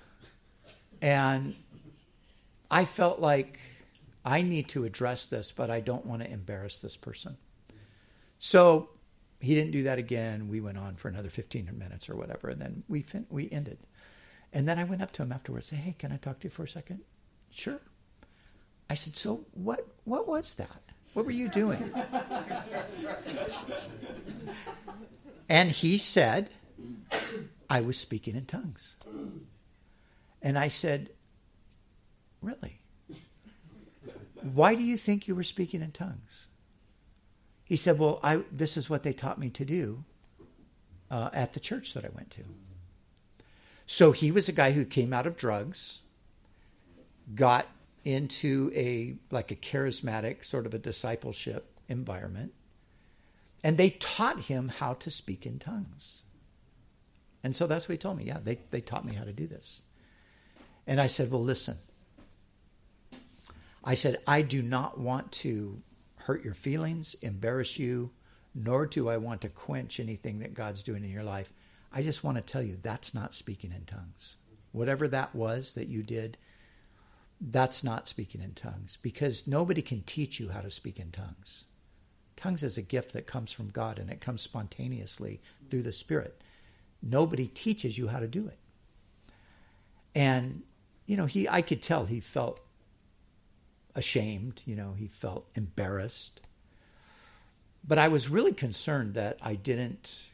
And I felt like I need to address this, but I don't want to embarrass this person. So he didn't do that again. We went on for another 15 minutes or whatever, and then we fin- we ended. And then I went up to him afterwards and said, Hey, can I talk to you for a second? Sure. I said, So what, what was that? What were you doing? and he said, I was speaking in tongues. And I said, Really? Why do you think you were speaking in tongues? He said, Well, I, this is what they taught me to do uh, at the church that I went to. So he was a guy who came out of drugs, got into a like a charismatic sort of a discipleship environment and they taught him how to speak in tongues and so that's what he told me yeah they, they taught me how to do this and i said well listen i said i do not want to hurt your feelings embarrass you nor do i want to quench anything that god's doing in your life i just want to tell you that's not speaking in tongues whatever that was that you did that's not speaking in tongues because nobody can teach you how to speak in tongues. Tongues is a gift that comes from God and it comes spontaneously through the Spirit. Nobody teaches you how to do it. And, you know, he I could tell he felt ashamed, you know, he felt embarrassed. But I was really concerned that I didn't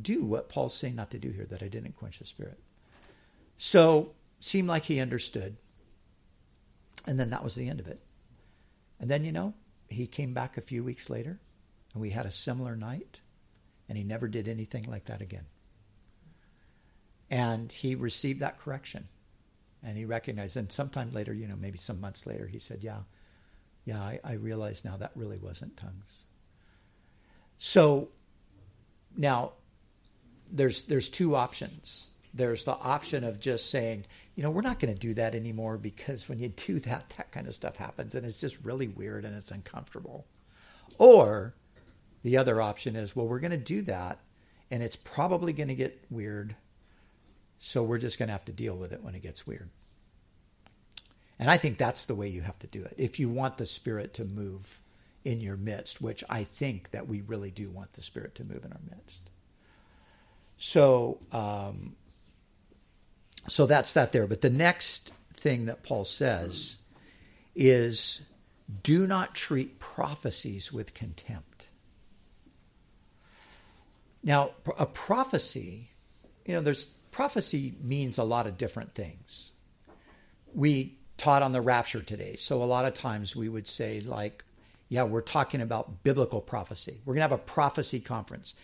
do what Paul's saying not to do here, that I didn't quench the Spirit. So, seemed like he understood. And then that was the end of it. And then, you know, he came back a few weeks later and we had a similar night and he never did anything like that again. And he received that correction and he recognized, and sometime later, you know, maybe some months later, he said, Yeah, yeah, I, I realize now that really wasn't tongues. So now there's there's two options. There's the option of just saying, you know, we're not going to do that anymore because when you do that, that kind of stuff happens and it's just really weird and it's uncomfortable. Or the other option is, well, we're going to do that and it's probably going to get weird. So we're just going to have to deal with it when it gets weird. And I think that's the way you have to do it. If you want the Spirit to move in your midst, which I think that we really do want the Spirit to move in our midst. So, um, so that's that there. But the next thing that Paul says is do not treat prophecies with contempt. Now, a prophecy, you know, there's prophecy means a lot of different things. we taught on the rapture today. So a lot of times we would say, like, yeah, we're talking about biblical prophecy. We're going to have a prophecy conference.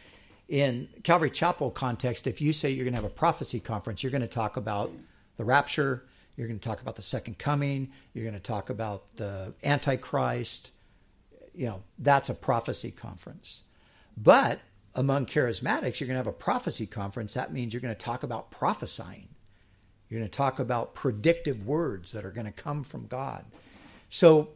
In Calvary Chapel context, if you say you're going to have a prophecy conference, you're going to talk about the rapture, you're going to talk about the second coming, you're going to talk about the Antichrist. You know, that's a prophecy conference. But among charismatics, you're going to have a prophecy conference. That means you're going to talk about prophesying. You're going to talk about predictive words that are going to come from God. So,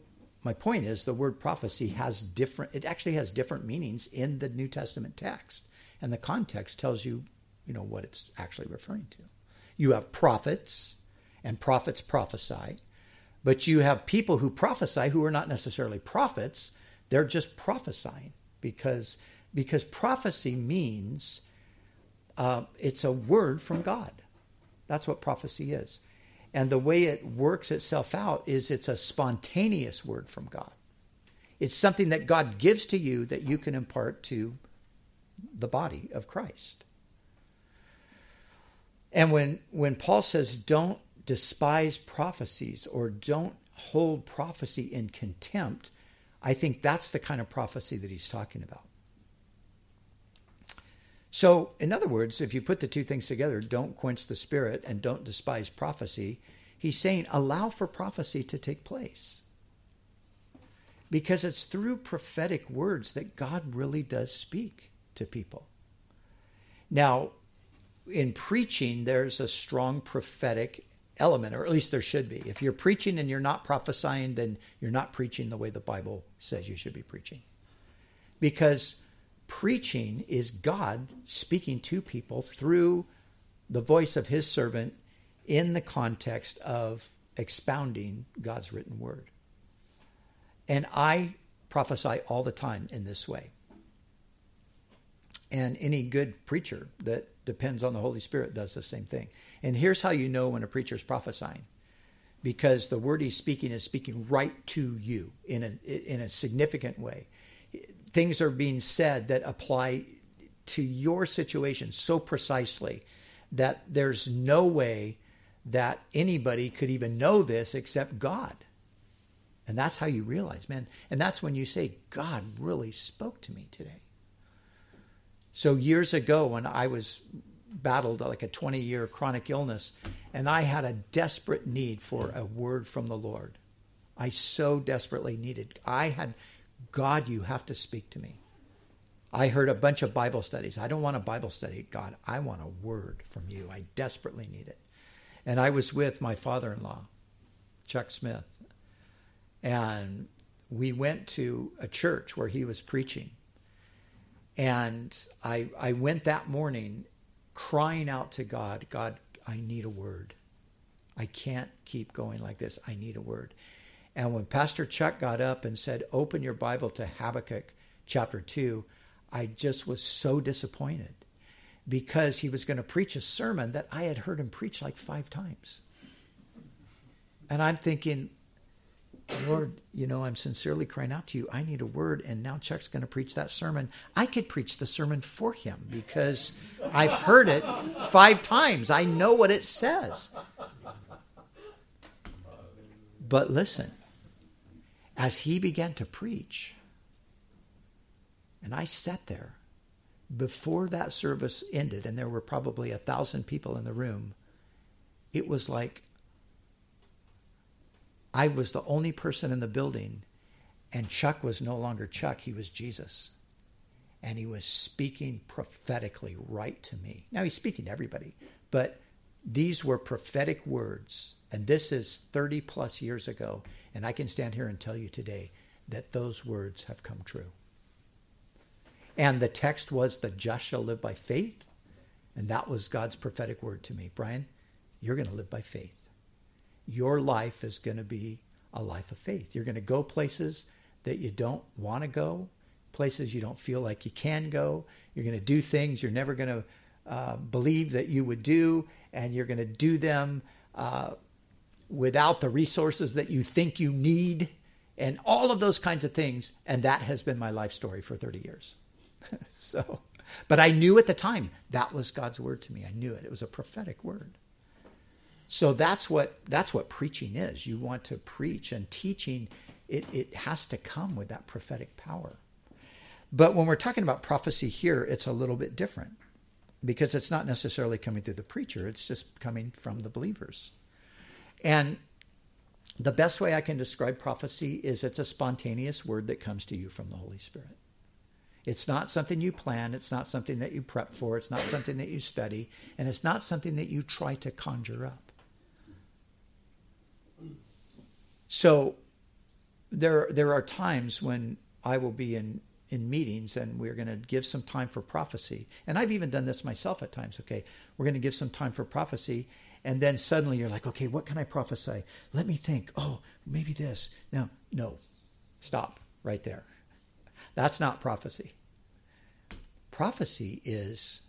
my point is the word prophecy has different, it actually has different meanings in the New Testament text. And the context tells you, you know, what it's actually referring to. You have prophets, and prophets prophesy. But you have people who prophesy who are not necessarily prophets, they're just prophesying because because prophecy means uh, it's a word from God. That's what prophecy is. And the way it works itself out is it's a spontaneous word from God. It's something that God gives to you that you can impart to the body of Christ. And when, when Paul says, don't despise prophecies or don't hold prophecy in contempt, I think that's the kind of prophecy that he's talking about. So, in other words, if you put the two things together, don't quench the spirit and don't despise prophecy, he's saying allow for prophecy to take place. Because it's through prophetic words that God really does speak to people. Now, in preaching, there's a strong prophetic element, or at least there should be. If you're preaching and you're not prophesying, then you're not preaching the way the Bible says you should be preaching. Because preaching is God speaking to people through the voice of his servant in the context of expounding God's written word. And I prophesy all the time in this way. And any good preacher that depends on the Holy Spirit does the same thing. And here's how you know when a preacher is prophesying because the word he's speaking is speaking right to you in a, in a significant way things are being said that apply to your situation so precisely that there's no way that anybody could even know this except God. And that's how you realize, man. And that's when you say, God really spoke to me today. So years ago, when I was battled like a 20 year chronic illness, and I had a desperate need for a word from the Lord. I so desperately needed. I had God, you have to speak to me. I heard a bunch of Bible studies. I don't want a Bible study, God. I want a word from you. I desperately need it. And I was with my father in law, Chuck Smith, and we went to a church where he was preaching. And I, I went that morning crying out to God, God, I need a word. I can't keep going like this. I need a word. And when Pastor Chuck got up and said, Open your Bible to Habakkuk chapter 2, I just was so disappointed because he was going to preach a sermon that I had heard him preach like five times. And I'm thinking, Lord, you know, I'm sincerely crying out to you. I need a word. And now Chuck's going to preach that sermon. I could preach the sermon for him because I've heard it five times. I know what it says. But listen, as he began to preach, and I sat there before that service ended, and there were probably a thousand people in the room, it was like I was the only person in the building, and Chuck was no longer Chuck, he was Jesus. And he was speaking prophetically right to me. Now he's speaking to everybody, but these were prophetic words. And this is 30 plus years ago. And I can stand here and tell you today that those words have come true. And the text was, the just shall live by faith. And that was God's prophetic word to me. Brian, you're going to live by faith. Your life is going to be a life of faith. You're going to go places that you don't want to go, places you don't feel like you can go. You're going to do things you're never going to uh, believe that you would do, and you're going to do them uh, without the resources that you think you need, and all of those kinds of things. And that has been my life story for 30 years. so, but I knew at the time that was God's word to me. I knew it. It was a prophetic word. So that's what that's what preaching is. You want to preach and teaching it, it has to come with that prophetic power. But when we're talking about prophecy here, it's a little bit different because it's not necessarily coming through the preacher, it's just coming from the believers. And the best way I can describe prophecy is it's a spontaneous word that comes to you from the Holy Spirit. It's not something you plan, it's not something that you prep for, it's not something that you study, and it's not something that you try to conjure up. So there there are times when I will be in in meetings and we're going to give some time for prophecy. And I've even done this myself at times. Okay, we're going to give some time for prophecy. And then suddenly you're like, okay, what can I prophesy? Let me think. Oh, maybe this. No, no, stop right there. That's not prophecy. Prophecy is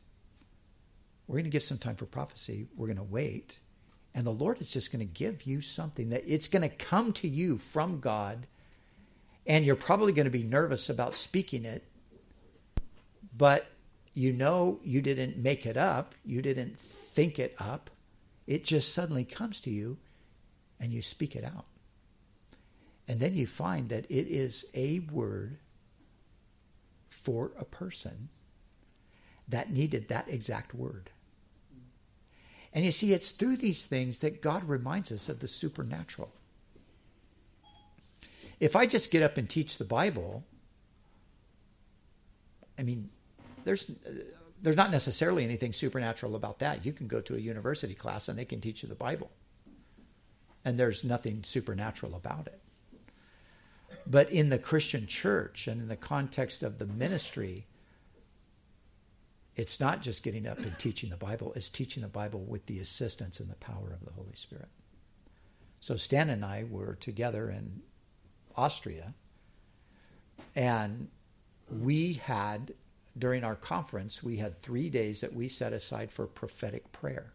we're going to give some time for prophecy. We're going to wait. And the Lord is just going to give you something that it's going to come to you from God and you're probably going to be nervous about speaking it, but you know you didn't make it up, you didn't think it up. It just suddenly comes to you and you speak it out. And then you find that it is a word for a person that needed that exact word. And you see, it's through these things that God reminds us of the supernatural. If I just get up and teach the Bible, I mean, there's there's not necessarily anything supernatural about that. You can go to a university class and they can teach you the Bible. And there's nothing supernatural about it. But in the Christian church and in the context of the ministry, it's not just getting up and teaching the Bible, it's teaching the Bible with the assistance and the power of the Holy Spirit. So Stan and I were together in Austria. And we had, during our conference, we had three days that we set aside for prophetic prayer.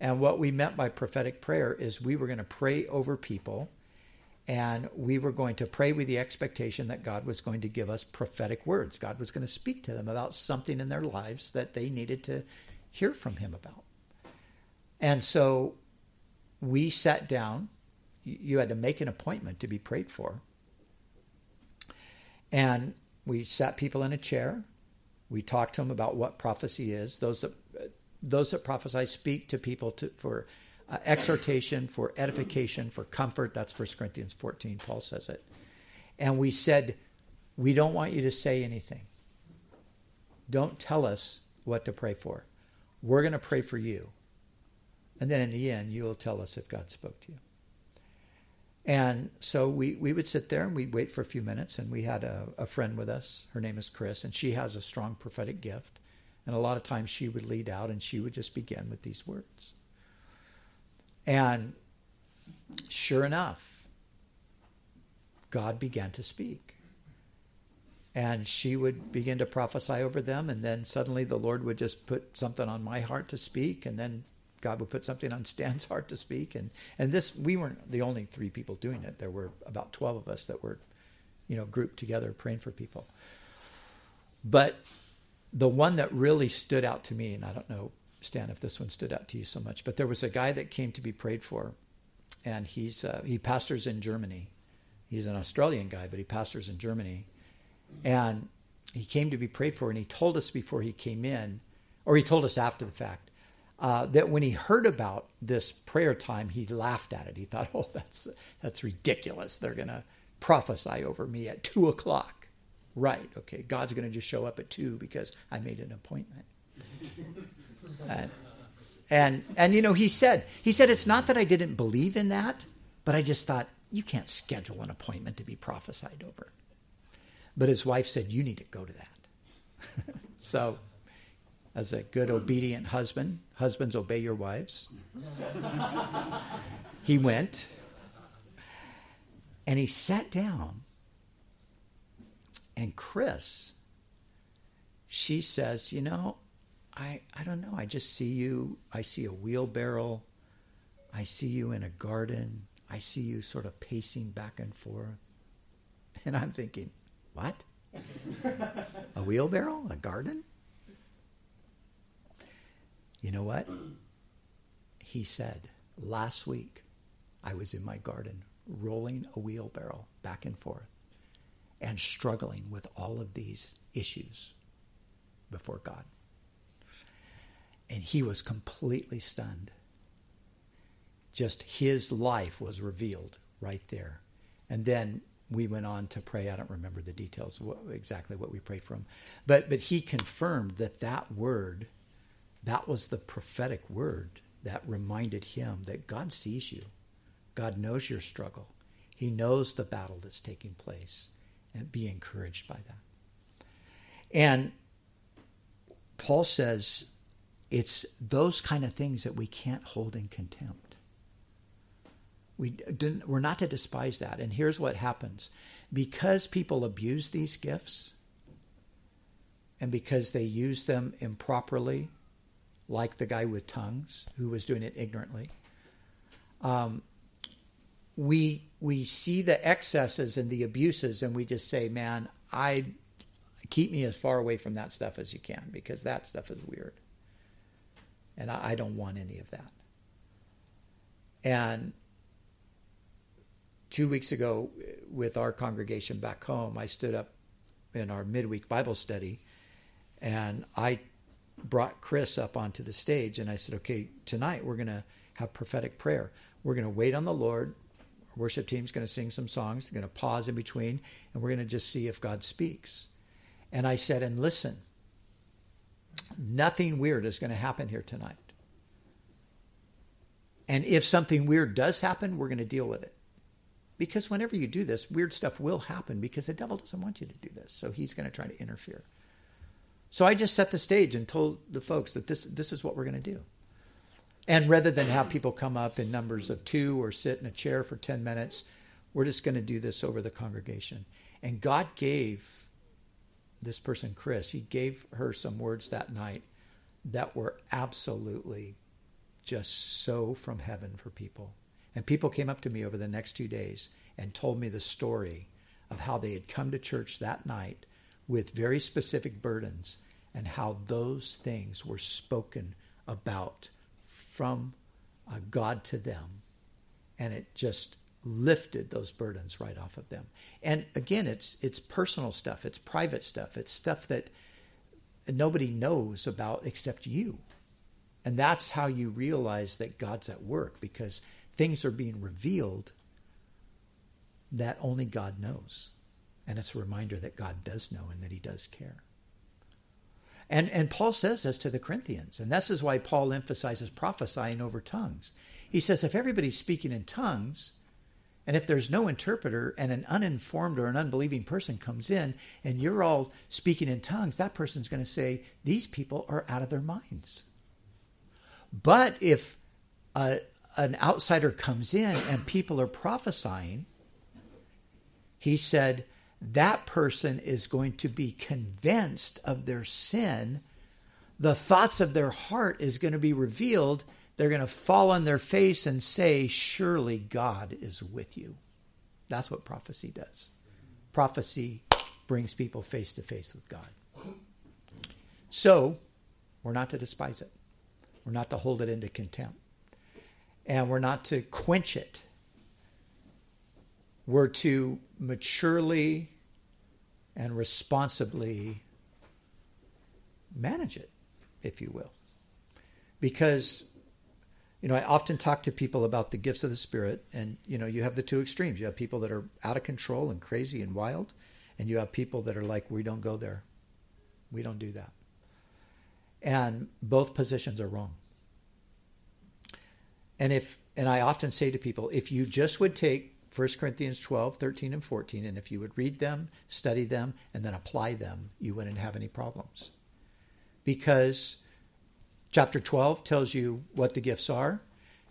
And what we meant by prophetic prayer is we were going to pray over people and we were going to pray with the expectation that God was going to give us prophetic words. God was going to speak to them about something in their lives that they needed to hear from Him about. And so we sat down you had to make an appointment to be prayed for. And we sat people in a chair. We talked to them about what prophecy is. Those that those that prophesy speak to people to, for uh, exhortation, for edification, for comfort. That's 1 Corinthians 14. Paul says it. And we said, we don't want you to say anything. Don't tell us what to pray for. We're going to pray for you. And then in the end, you will tell us if God spoke to you. And so we, we would sit there and we'd wait for a few minutes. And we had a, a friend with us. Her name is Chris, and she has a strong prophetic gift. And a lot of times she would lead out and she would just begin with these words. And sure enough, God began to speak. And she would begin to prophesy over them. And then suddenly the Lord would just put something on my heart to speak. And then God would put something on Stan's heart to speak, and and this we weren't the only three people doing it. There were about twelve of us that were, you know, grouped together praying for people. But the one that really stood out to me, and I don't know, Stan, if this one stood out to you so much, but there was a guy that came to be prayed for, and he's uh, he pastors in Germany. He's an Australian guy, but he pastors in Germany, and he came to be prayed for, and he told us before he came in, or he told us after the fact uh, that when he heard about this prayer time, he laughed at it. He thought, "Oh, that's that's ridiculous. They're going to prophesy over me at two o'clock." Right? Okay, God's going to just show up at two because I made an appointment. and, and and you know, he said he said it's not that I didn't believe in that, but I just thought you can't schedule an appointment to be prophesied over. But his wife said, "You need to go to that." so as a good obedient husband. Husbands, obey your wives. he went and he sat down. And Chris, she says, You know, I, I don't know. I just see you. I see a wheelbarrow. I see you in a garden. I see you sort of pacing back and forth. And I'm thinking, What? a wheelbarrow? A garden? You know what? he said, Last week I was in my garden rolling a wheelbarrow back and forth and struggling with all of these issues before God. And he was completely stunned. Just his life was revealed right there. And then we went on to pray. I don't remember the details what, exactly what we prayed from, but but he confirmed that that word, that was the prophetic word that reminded him that God sees you, God knows your struggle, He knows the battle that's taking place, and be encouraged by that. And Paul says it's those kind of things that we can't hold in contempt. We we're not to despise that. And here's what happens because people abuse these gifts and because they use them improperly, like the guy with tongues who was doing it ignorantly, um, we we see the excesses and the abuses, and we just say, "Man, I keep me as far away from that stuff as you can because that stuff is weird, and I, I don't want any of that." And two weeks ago with our congregation back home, I stood up in our midweek Bible study and I brought Chris up onto the stage and I said, okay, tonight we're going to have prophetic prayer. We're going to wait on the Lord. Our worship team's going to sing some songs. They're going to pause in between and we're going to just see if God speaks. And I said, and listen, nothing weird is going to happen here tonight. And if something weird does happen, we're going to deal with it. Because whenever you do this, weird stuff will happen because the devil doesn't want you to do this. So he's going to try to interfere. So I just set the stage and told the folks that this this is what we're going to do. And rather than have people come up in numbers of two or sit in a chair for 10 minutes, we're just going to do this over the congregation. And God gave this person, Chris, he gave her some words that night that were absolutely just so from heaven for people. And people came up to me over the next two days and told me the story of how they had come to church that night with very specific burdens and how those things were spoken about from uh, God to them. And it just lifted those burdens right off of them. And again, it's it's personal stuff, it's private stuff, it's stuff that nobody knows about except you. And that's how you realize that God's at work because things are being revealed that only God knows. And it's a reminder that God does know and that he does care. And, and Paul says this to the Corinthians. And this is why Paul emphasizes prophesying over tongues. He says if everybody's speaking in tongues, and if there's no interpreter and an uninformed or an unbelieving person comes in and you're all speaking in tongues, that person's going to say, These people are out of their minds. But if a, an outsider comes in and people are prophesying, he said that person is going to be convinced of their sin. The thoughts of their heart is going to be revealed. They're going to fall on their face and say, Surely God is with you. That's what prophecy does. Prophecy brings people face to face with God. So, we're not to despise it. We're not to hold it into contempt and we're not to quench it. We're to maturely and responsibly manage it, if you will. Because, you know, I often talk to people about the gifts of the Spirit, and, you know, you have the two extremes. You have people that are out of control and crazy and wild, and you have people that are like, we don't go there. We don't do that. And both positions are wrong. And if and I often say to people, if you just would take 1 Corinthians 12, 13, and 14, and if you would read them, study them, and then apply them, you wouldn't have any problems. Because chapter 12 tells you what the gifts are.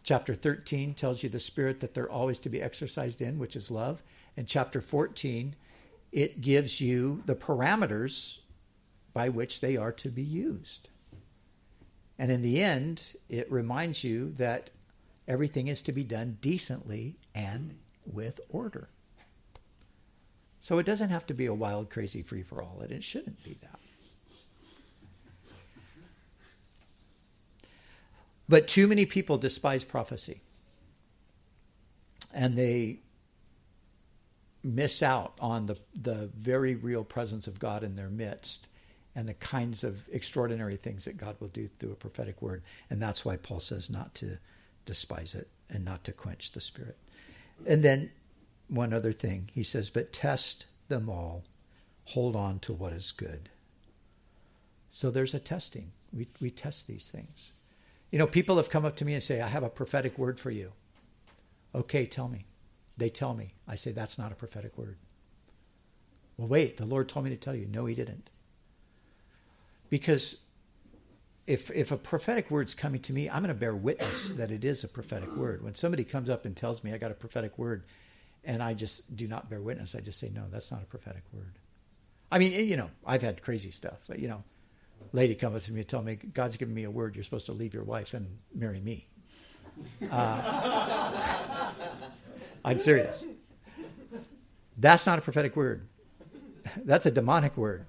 Chapter 13 tells you the spirit that they're always to be exercised in, which is love. And chapter 14, it gives you the parameters by which they are to be used. And in the end, it reminds you that everything is to be done decently and with order. So it doesn't have to be a wild, crazy free for all, and it shouldn't be that. But too many people despise prophecy. And they miss out on the, the very real presence of God in their midst and the kinds of extraordinary things that God will do through a prophetic word. And that's why Paul says not to despise it and not to quench the spirit. And then one other thing he says, but test them all, hold on to what is good. So there's a testing. We, we test these things. You know, people have come up to me and say, I have a prophetic word for you. Okay, tell me. They tell me. I say, that's not a prophetic word. Well, wait, the Lord told me to tell you. No, he didn't. Because if if a prophetic word's coming to me, I'm going to bear witness that it is a prophetic word. When somebody comes up and tells me I got a prophetic word, and I just do not bear witness, I just say no, that's not a prophetic word. I mean, you know, I've had crazy stuff. But, you know, lady come up to me and tell me God's given me a word. You're supposed to leave your wife and marry me. Uh, I'm serious. That's not a prophetic word. That's a demonic word.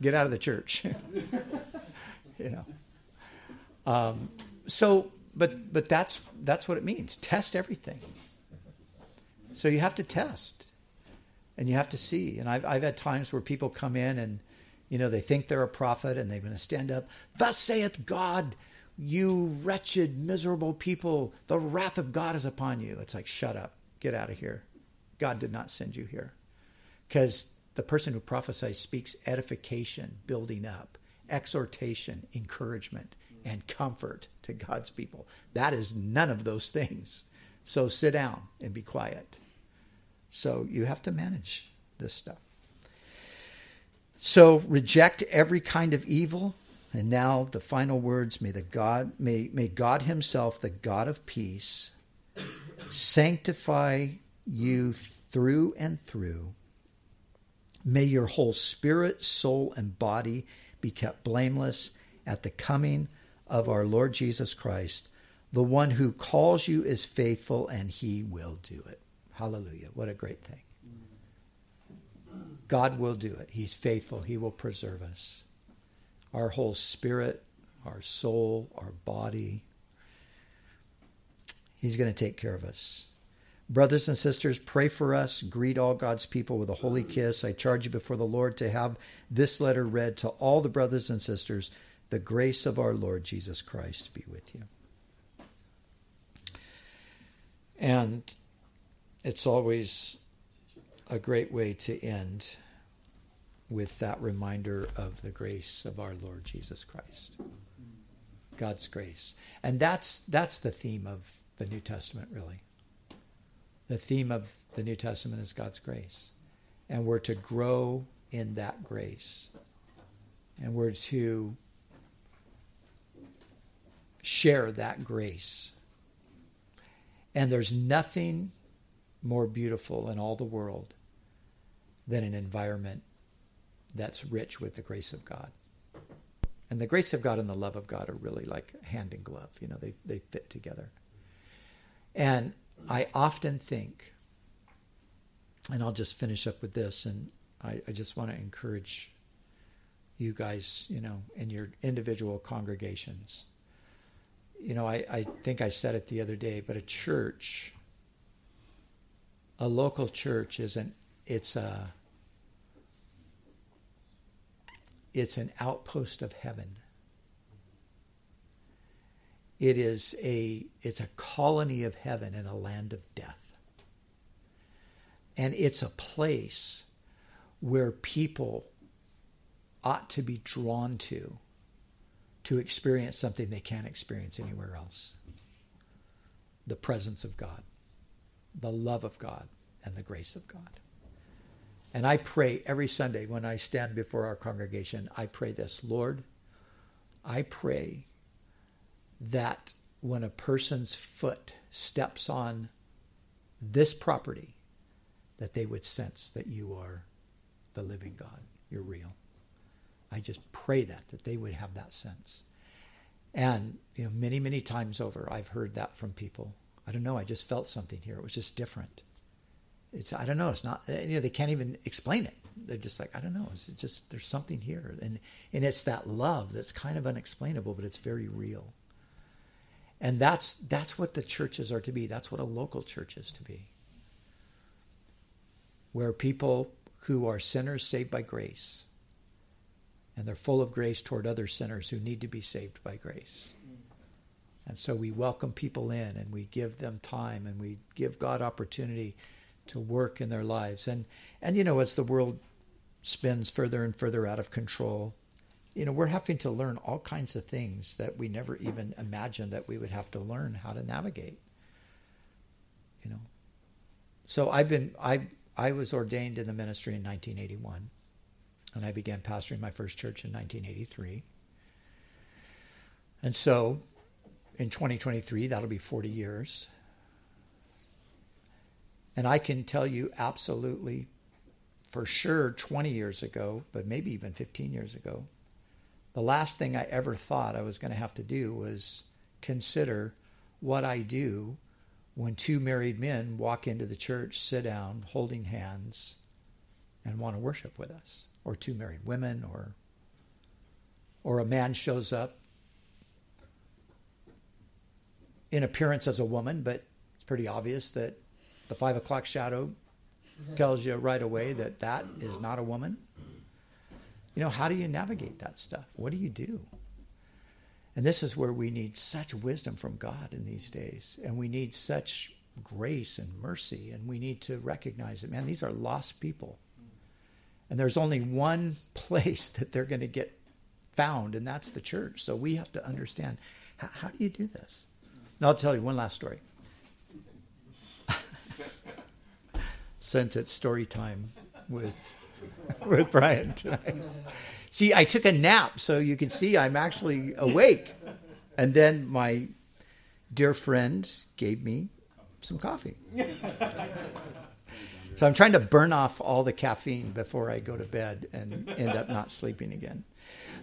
Get out of the church. you know. Um, so, but but that's that's what it means. Test everything. So you have to test, and you have to see. And I've I've had times where people come in and, you know, they think they're a prophet and they're going to stand up. Thus saith God, you wretched, miserable people. The wrath of God is upon you. It's like shut up, get out of here. God did not send you here, because the person who prophesies speaks edification, building up exhortation, encouragement, and comfort to God's people. That is none of those things. So sit down and be quiet. So you have to manage this stuff. So reject every kind of evil. And now the final words may the God may, may God himself, the God of peace, sanctify you through and through. May your whole spirit, soul, and body be kept blameless at the coming of our Lord Jesus Christ. The one who calls you is faithful and he will do it. Hallelujah. What a great thing. God will do it. He's faithful. He will preserve us. Our whole spirit, our soul, our body. He's going to take care of us. Brothers and sisters, pray for us. Greet all God's people with a holy kiss. I charge you before the Lord to have this letter read to all the brothers and sisters. The grace of our Lord Jesus Christ be with you. And it's always a great way to end with that reminder of the grace of our Lord Jesus Christ. God's grace. And that's that's the theme of the New Testament really the theme of the New Testament is God's grace. And we're to grow in that grace. And we're to share that grace. And there's nothing more beautiful in all the world than an environment that's rich with the grace of God. And the grace of God and the love of God are really like hand in glove. You know, they, they fit together. And I often think, and I'll just finish up with this, and I, I just want to encourage you guys, you know, in your individual congregations. You know, I, I think I said it the other day, but a church, a local church is an it's a it's an outpost of heaven. It is a it's a colony of heaven in a land of death. And it's a place where people ought to be drawn to to experience something they can't experience anywhere else. The presence of God, the love of God, and the grace of God. And I pray every Sunday when I stand before our congregation, I pray this Lord, I pray that when a person's foot steps on this property, that they would sense that you are the living God. You're real. I just pray that, that they would have that sense. And, you know, many, many times over, I've heard that from people. I don't know, I just felt something here. It was just different. It's, I don't know, it's not, eh, you know, they can't even explain it. They're just like, I don't know, it's just, there's something here. And, and it's that love that's kind of unexplainable, but it's very real. And that's that's what the churches are to be. That's what a local church is to be. Where people who are sinners saved by grace and they're full of grace toward other sinners who need to be saved by grace. And so we welcome people in and we give them time and we give God opportunity to work in their lives. And and you know, as the world spins further and further out of control, you know, we're having to learn all kinds of things that we never even imagined that we would have to learn how to navigate. You know. So I've been I I was ordained in the ministry in 1981 and I began pastoring my first church in 1983. And so in 2023 that'll be 40 years. And I can tell you absolutely for sure 20 years ago, but maybe even 15 years ago, the last thing I ever thought I was going to have to do was consider what I do when two married men walk into the church, sit down, holding hands, and want to worship with us, or two married women, or or a man shows up in appearance as a woman, but it's pretty obvious that the five o'clock shadow mm-hmm. tells you right away that that is not a woman. You know, how do you navigate that stuff? What do you do? And this is where we need such wisdom from God in these days. And we need such grace and mercy. And we need to recognize that, man, these are lost people. And there's only one place that they're going to get found, and that's the church. So we have to understand how, how do you do this? And I'll tell you one last story. Since it's story time with with Brian tonight. See, I took a nap, so you can see I'm actually awake. And then my dear friend gave me some coffee. So I'm trying to burn off all the caffeine before I go to bed and end up not sleeping again.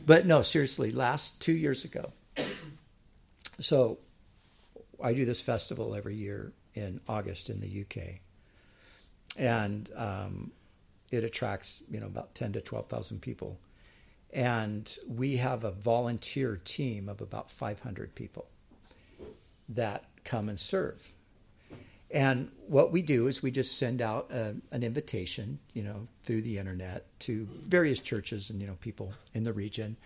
But no, seriously, last two years ago. So I do this festival every year in August in the UK. And um, it attracts you know about 10 to 12,000 people and we have a volunteer team of about 500 people that come and serve and what we do is we just send out a, an invitation you know through the internet to various churches and you know people in the region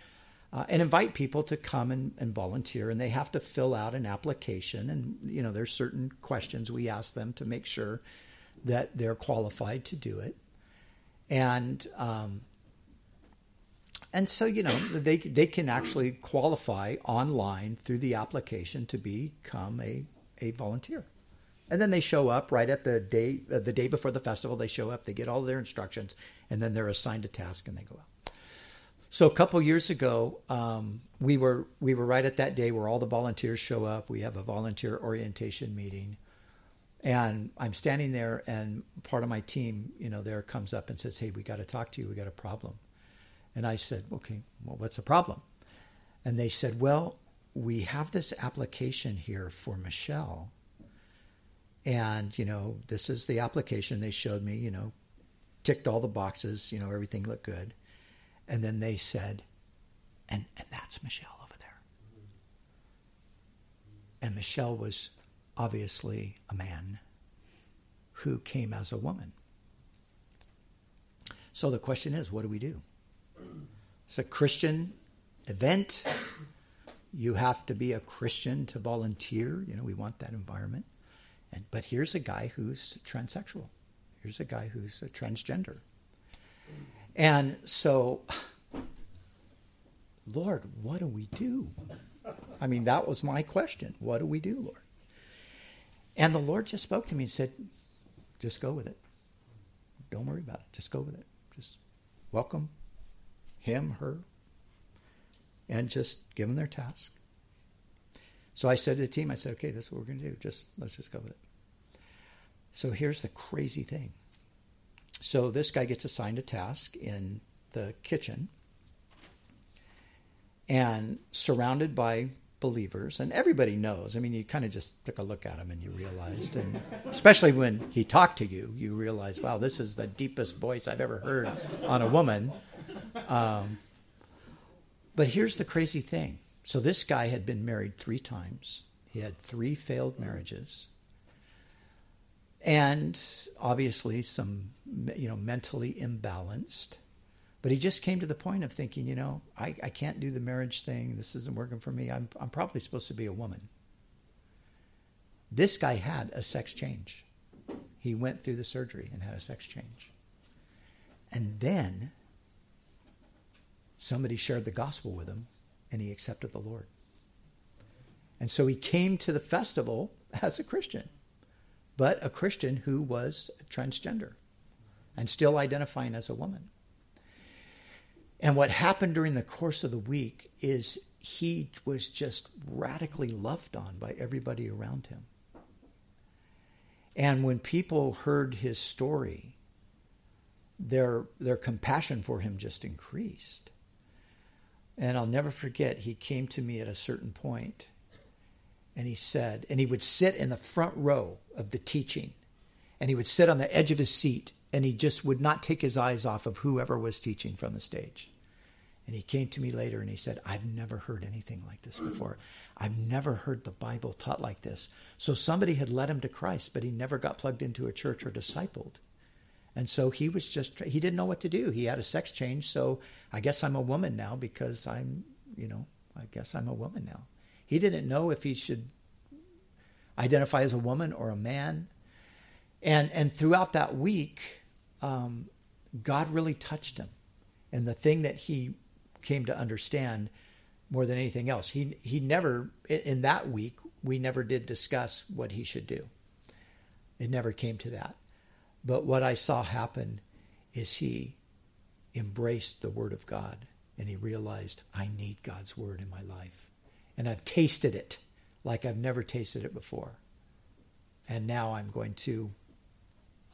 uh, and invite people to come and, and volunteer. And they have to fill out an application. And you know there's certain questions we ask them to make sure that they're qualified to do it. And um, and so you know they they can actually qualify online through the application to become a a volunteer, and then they show up right at the day uh, the day before the festival. They show up, they get all their instructions, and then they're assigned a task and they go out. So a couple years ago, um, we were we were right at that day where all the volunteers show up. We have a volunteer orientation meeting, and I'm standing there, and part of my team, you know, there comes up and says, "Hey, we got to talk to you. We got a problem." And I said, "Okay, well, what's the problem?" And they said, "Well, we have this application here for Michelle, and you know, this is the application they showed me. You know, ticked all the boxes. You know, everything looked good." And then they said, "And and that's Michelle over there." And Michelle was obviously a man who came as a woman. So the question is, what do we do? It's a Christian event. You have to be a Christian to volunteer. You know, we want that environment. And, but here's a guy who's transsexual. Here's a guy who's a transgender. And so, Lord, what do we do? I mean, that was my question. What do we do, Lord? And the Lord just spoke to me and said, just go with it. Don't worry about it. Just go with it. Just welcome him, her, and just give them their task. So I said to the team, I said, okay, this is what we're going to do. Just let's just go with it. So here's the crazy thing. So this guy gets assigned a task in the kitchen and surrounded by believers, and everybody knows. I mean, you kind of just took a look at him and you realized, and especially when he talked to you, you realize, wow, this is the deepest voice I've ever heard on a woman. Um, but here's the crazy thing. So this guy had been married three times. He had three failed marriages. And obviously some you know mentally imbalanced. But he just came to the point of thinking, you know, I, I can't do the marriage thing. This isn't working for me. I'm, I'm probably supposed to be a woman. This guy had a sex change. He went through the surgery and had a sex change. And then somebody shared the gospel with him and he accepted the Lord. And so he came to the festival as a Christian, but a Christian who was transgender and still identifying as a woman. And what happened during the course of the week is he was just radically loved on by everybody around him. And when people heard his story, their their compassion for him just increased. And I'll never forget, he came to me at a certain point and he said, and he would sit in the front row of the teaching, and he would sit on the edge of his seat, and he just would not take his eyes off of whoever was teaching from the stage. And he came to me later and he said, I've never heard anything like this before. I've never heard the Bible taught like this. So somebody had led him to Christ, but he never got plugged into a church or discipled. And so he was just, he didn't know what to do. He had a sex change. So I guess I'm a woman now because I'm, you know, I guess I'm a woman now. He didn't know if he should identify as a woman or a man. And, and throughout that week, um, God really touched him. And the thing that he came to understand more than anything else, he, he never, in that week, we never did discuss what he should do. It never came to that. But what I saw happen is he embraced the Word of God and he realized, I need God's Word in my life. And I've tasted it like I've never tasted it before. And now I'm going to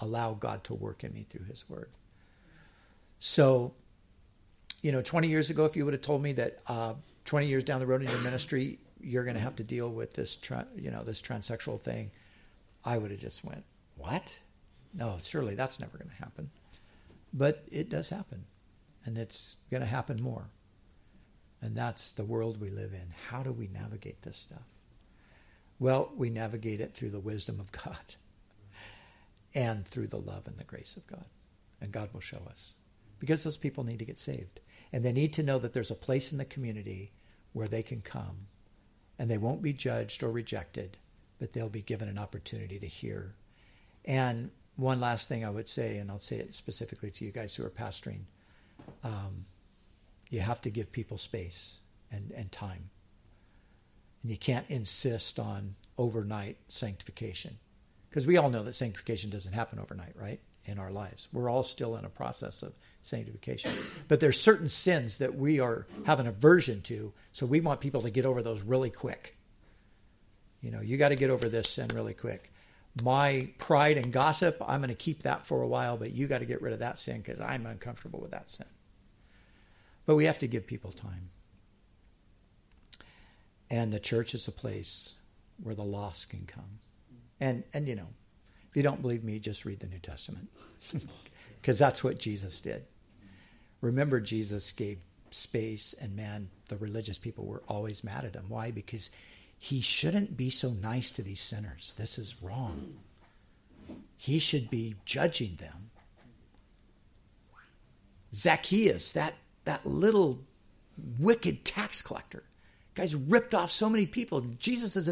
allow God to work in me through His Word. So, you know, 20 years ago, if you would have told me that uh, 20 years down the road in your ministry, you're going to have to deal with this, tra- you know, this transsexual thing, I would have just went, "What? No, surely that's never going to happen." But it does happen, and it's going to happen more. And that's the world we live in. How do we navigate this stuff? Well, we navigate it through the wisdom of God and through the love and the grace of God. And God will show us. Because those people need to get saved. And they need to know that there's a place in the community where they can come and they won't be judged or rejected, but they'll be given an opportunity to hear. And one last thing I would say, and I'll say it specifically to you guys who are pastoring um, you have to give people space and, and time. And you can't insist on overnight sanctification. Because we all know that sanctification doesn't happen overnight, right? In our lives. We're all still in a process of sanctification. But there's certain sins that we are have an aversion to, so we want people to get over those really quick. You know, you got to get over this sin really quick. My pride and gossip, I'm going to keep that for a while, but you got to get rid of that sin because I'm uncomfortable with that sin. But we have to give people time. And the church is a place where the lost can come. And and you know, if you don't believe me, just read the New Testament. Because that's what Jesus did. Remember, Jesus gave space, and man, the religious people were always mad at him. Why? Because he shouldn't be so nice to these sinners. This is wrong. He should be judging them. Zacchaeus, that that little wicked tax collector. Guy's ripped off so many people. Jesus is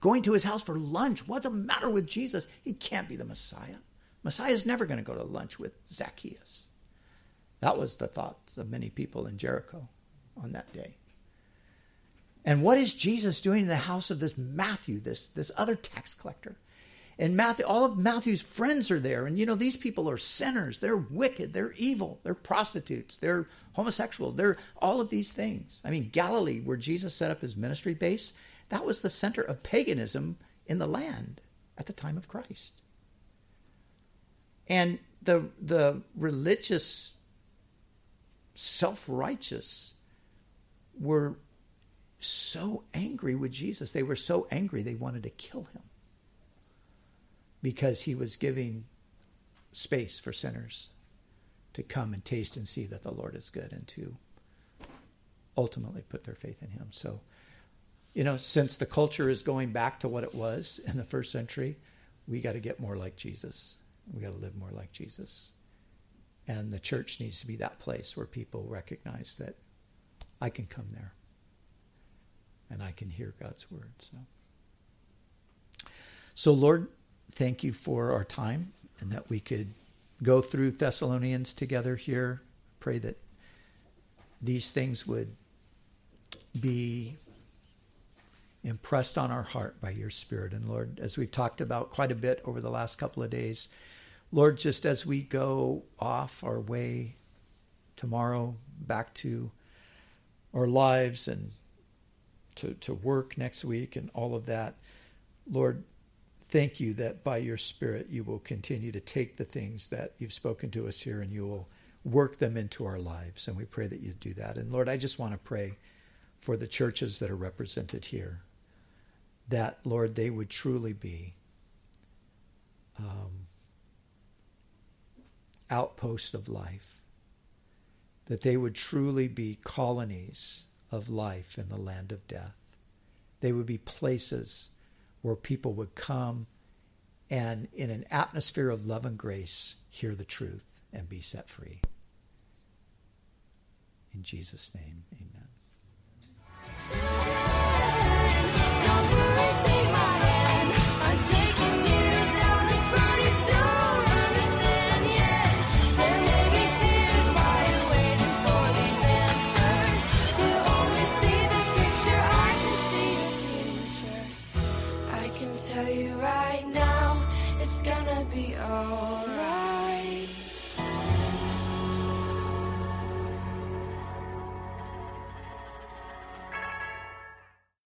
going to his house for lunch. What's the matter with Jesus? He can't be the Messiah. Messiah is never going to go to lunch with Zacchaeus. That was the thoughts of many people in Jericho on that day. And what is Jesus doing in the house of this Matthew, this, this other tax collector? And Matthew, all of Matthew's friends are there. And you know, these people are sinners. They're wicked. They're evil. They're prostitutes. They're homosexual. They're all of these things. I mean, Galilee, where Jesus set up his ministry base, that was the center of paganism in the land at the time of Christ. And the the religious self-righteous were so angry with Jesus. They were so angry they wanted to kill him because he was giving space for sinners to come and taste and see that the Lord is good and to ultimately put their faith in him. So you know, since the culture is going back to what it was in the first century, we got to get more like Jesus. We got to live more like Jesus. And the church needs to be that place where people recognize that I can come there and I can hear God's word. So, so Lord, thank you for our time and that we could go through Thessalonians together here. Pray that these things would be impressed on our heart by your Spirit. And Lord, as we've talked about quite a bit over the last couple of days, Lord, just as we go off our way tomorrow back to our lives and to, to work next week and all of that, Lord, thank you that by your Spirit you will continue to take the things that you've spoken to us here and you will work them into our lives. And we pray that you do that. And Lord, I just want to pray for the churches that are represented here that, Lord, they would truly be um, outposts of life, that they would truly be colonies of life in the land of death. They would be places where people would come and, in an atmosphere of love and grace, hear the truth and be set free. In Jesus' name, amen.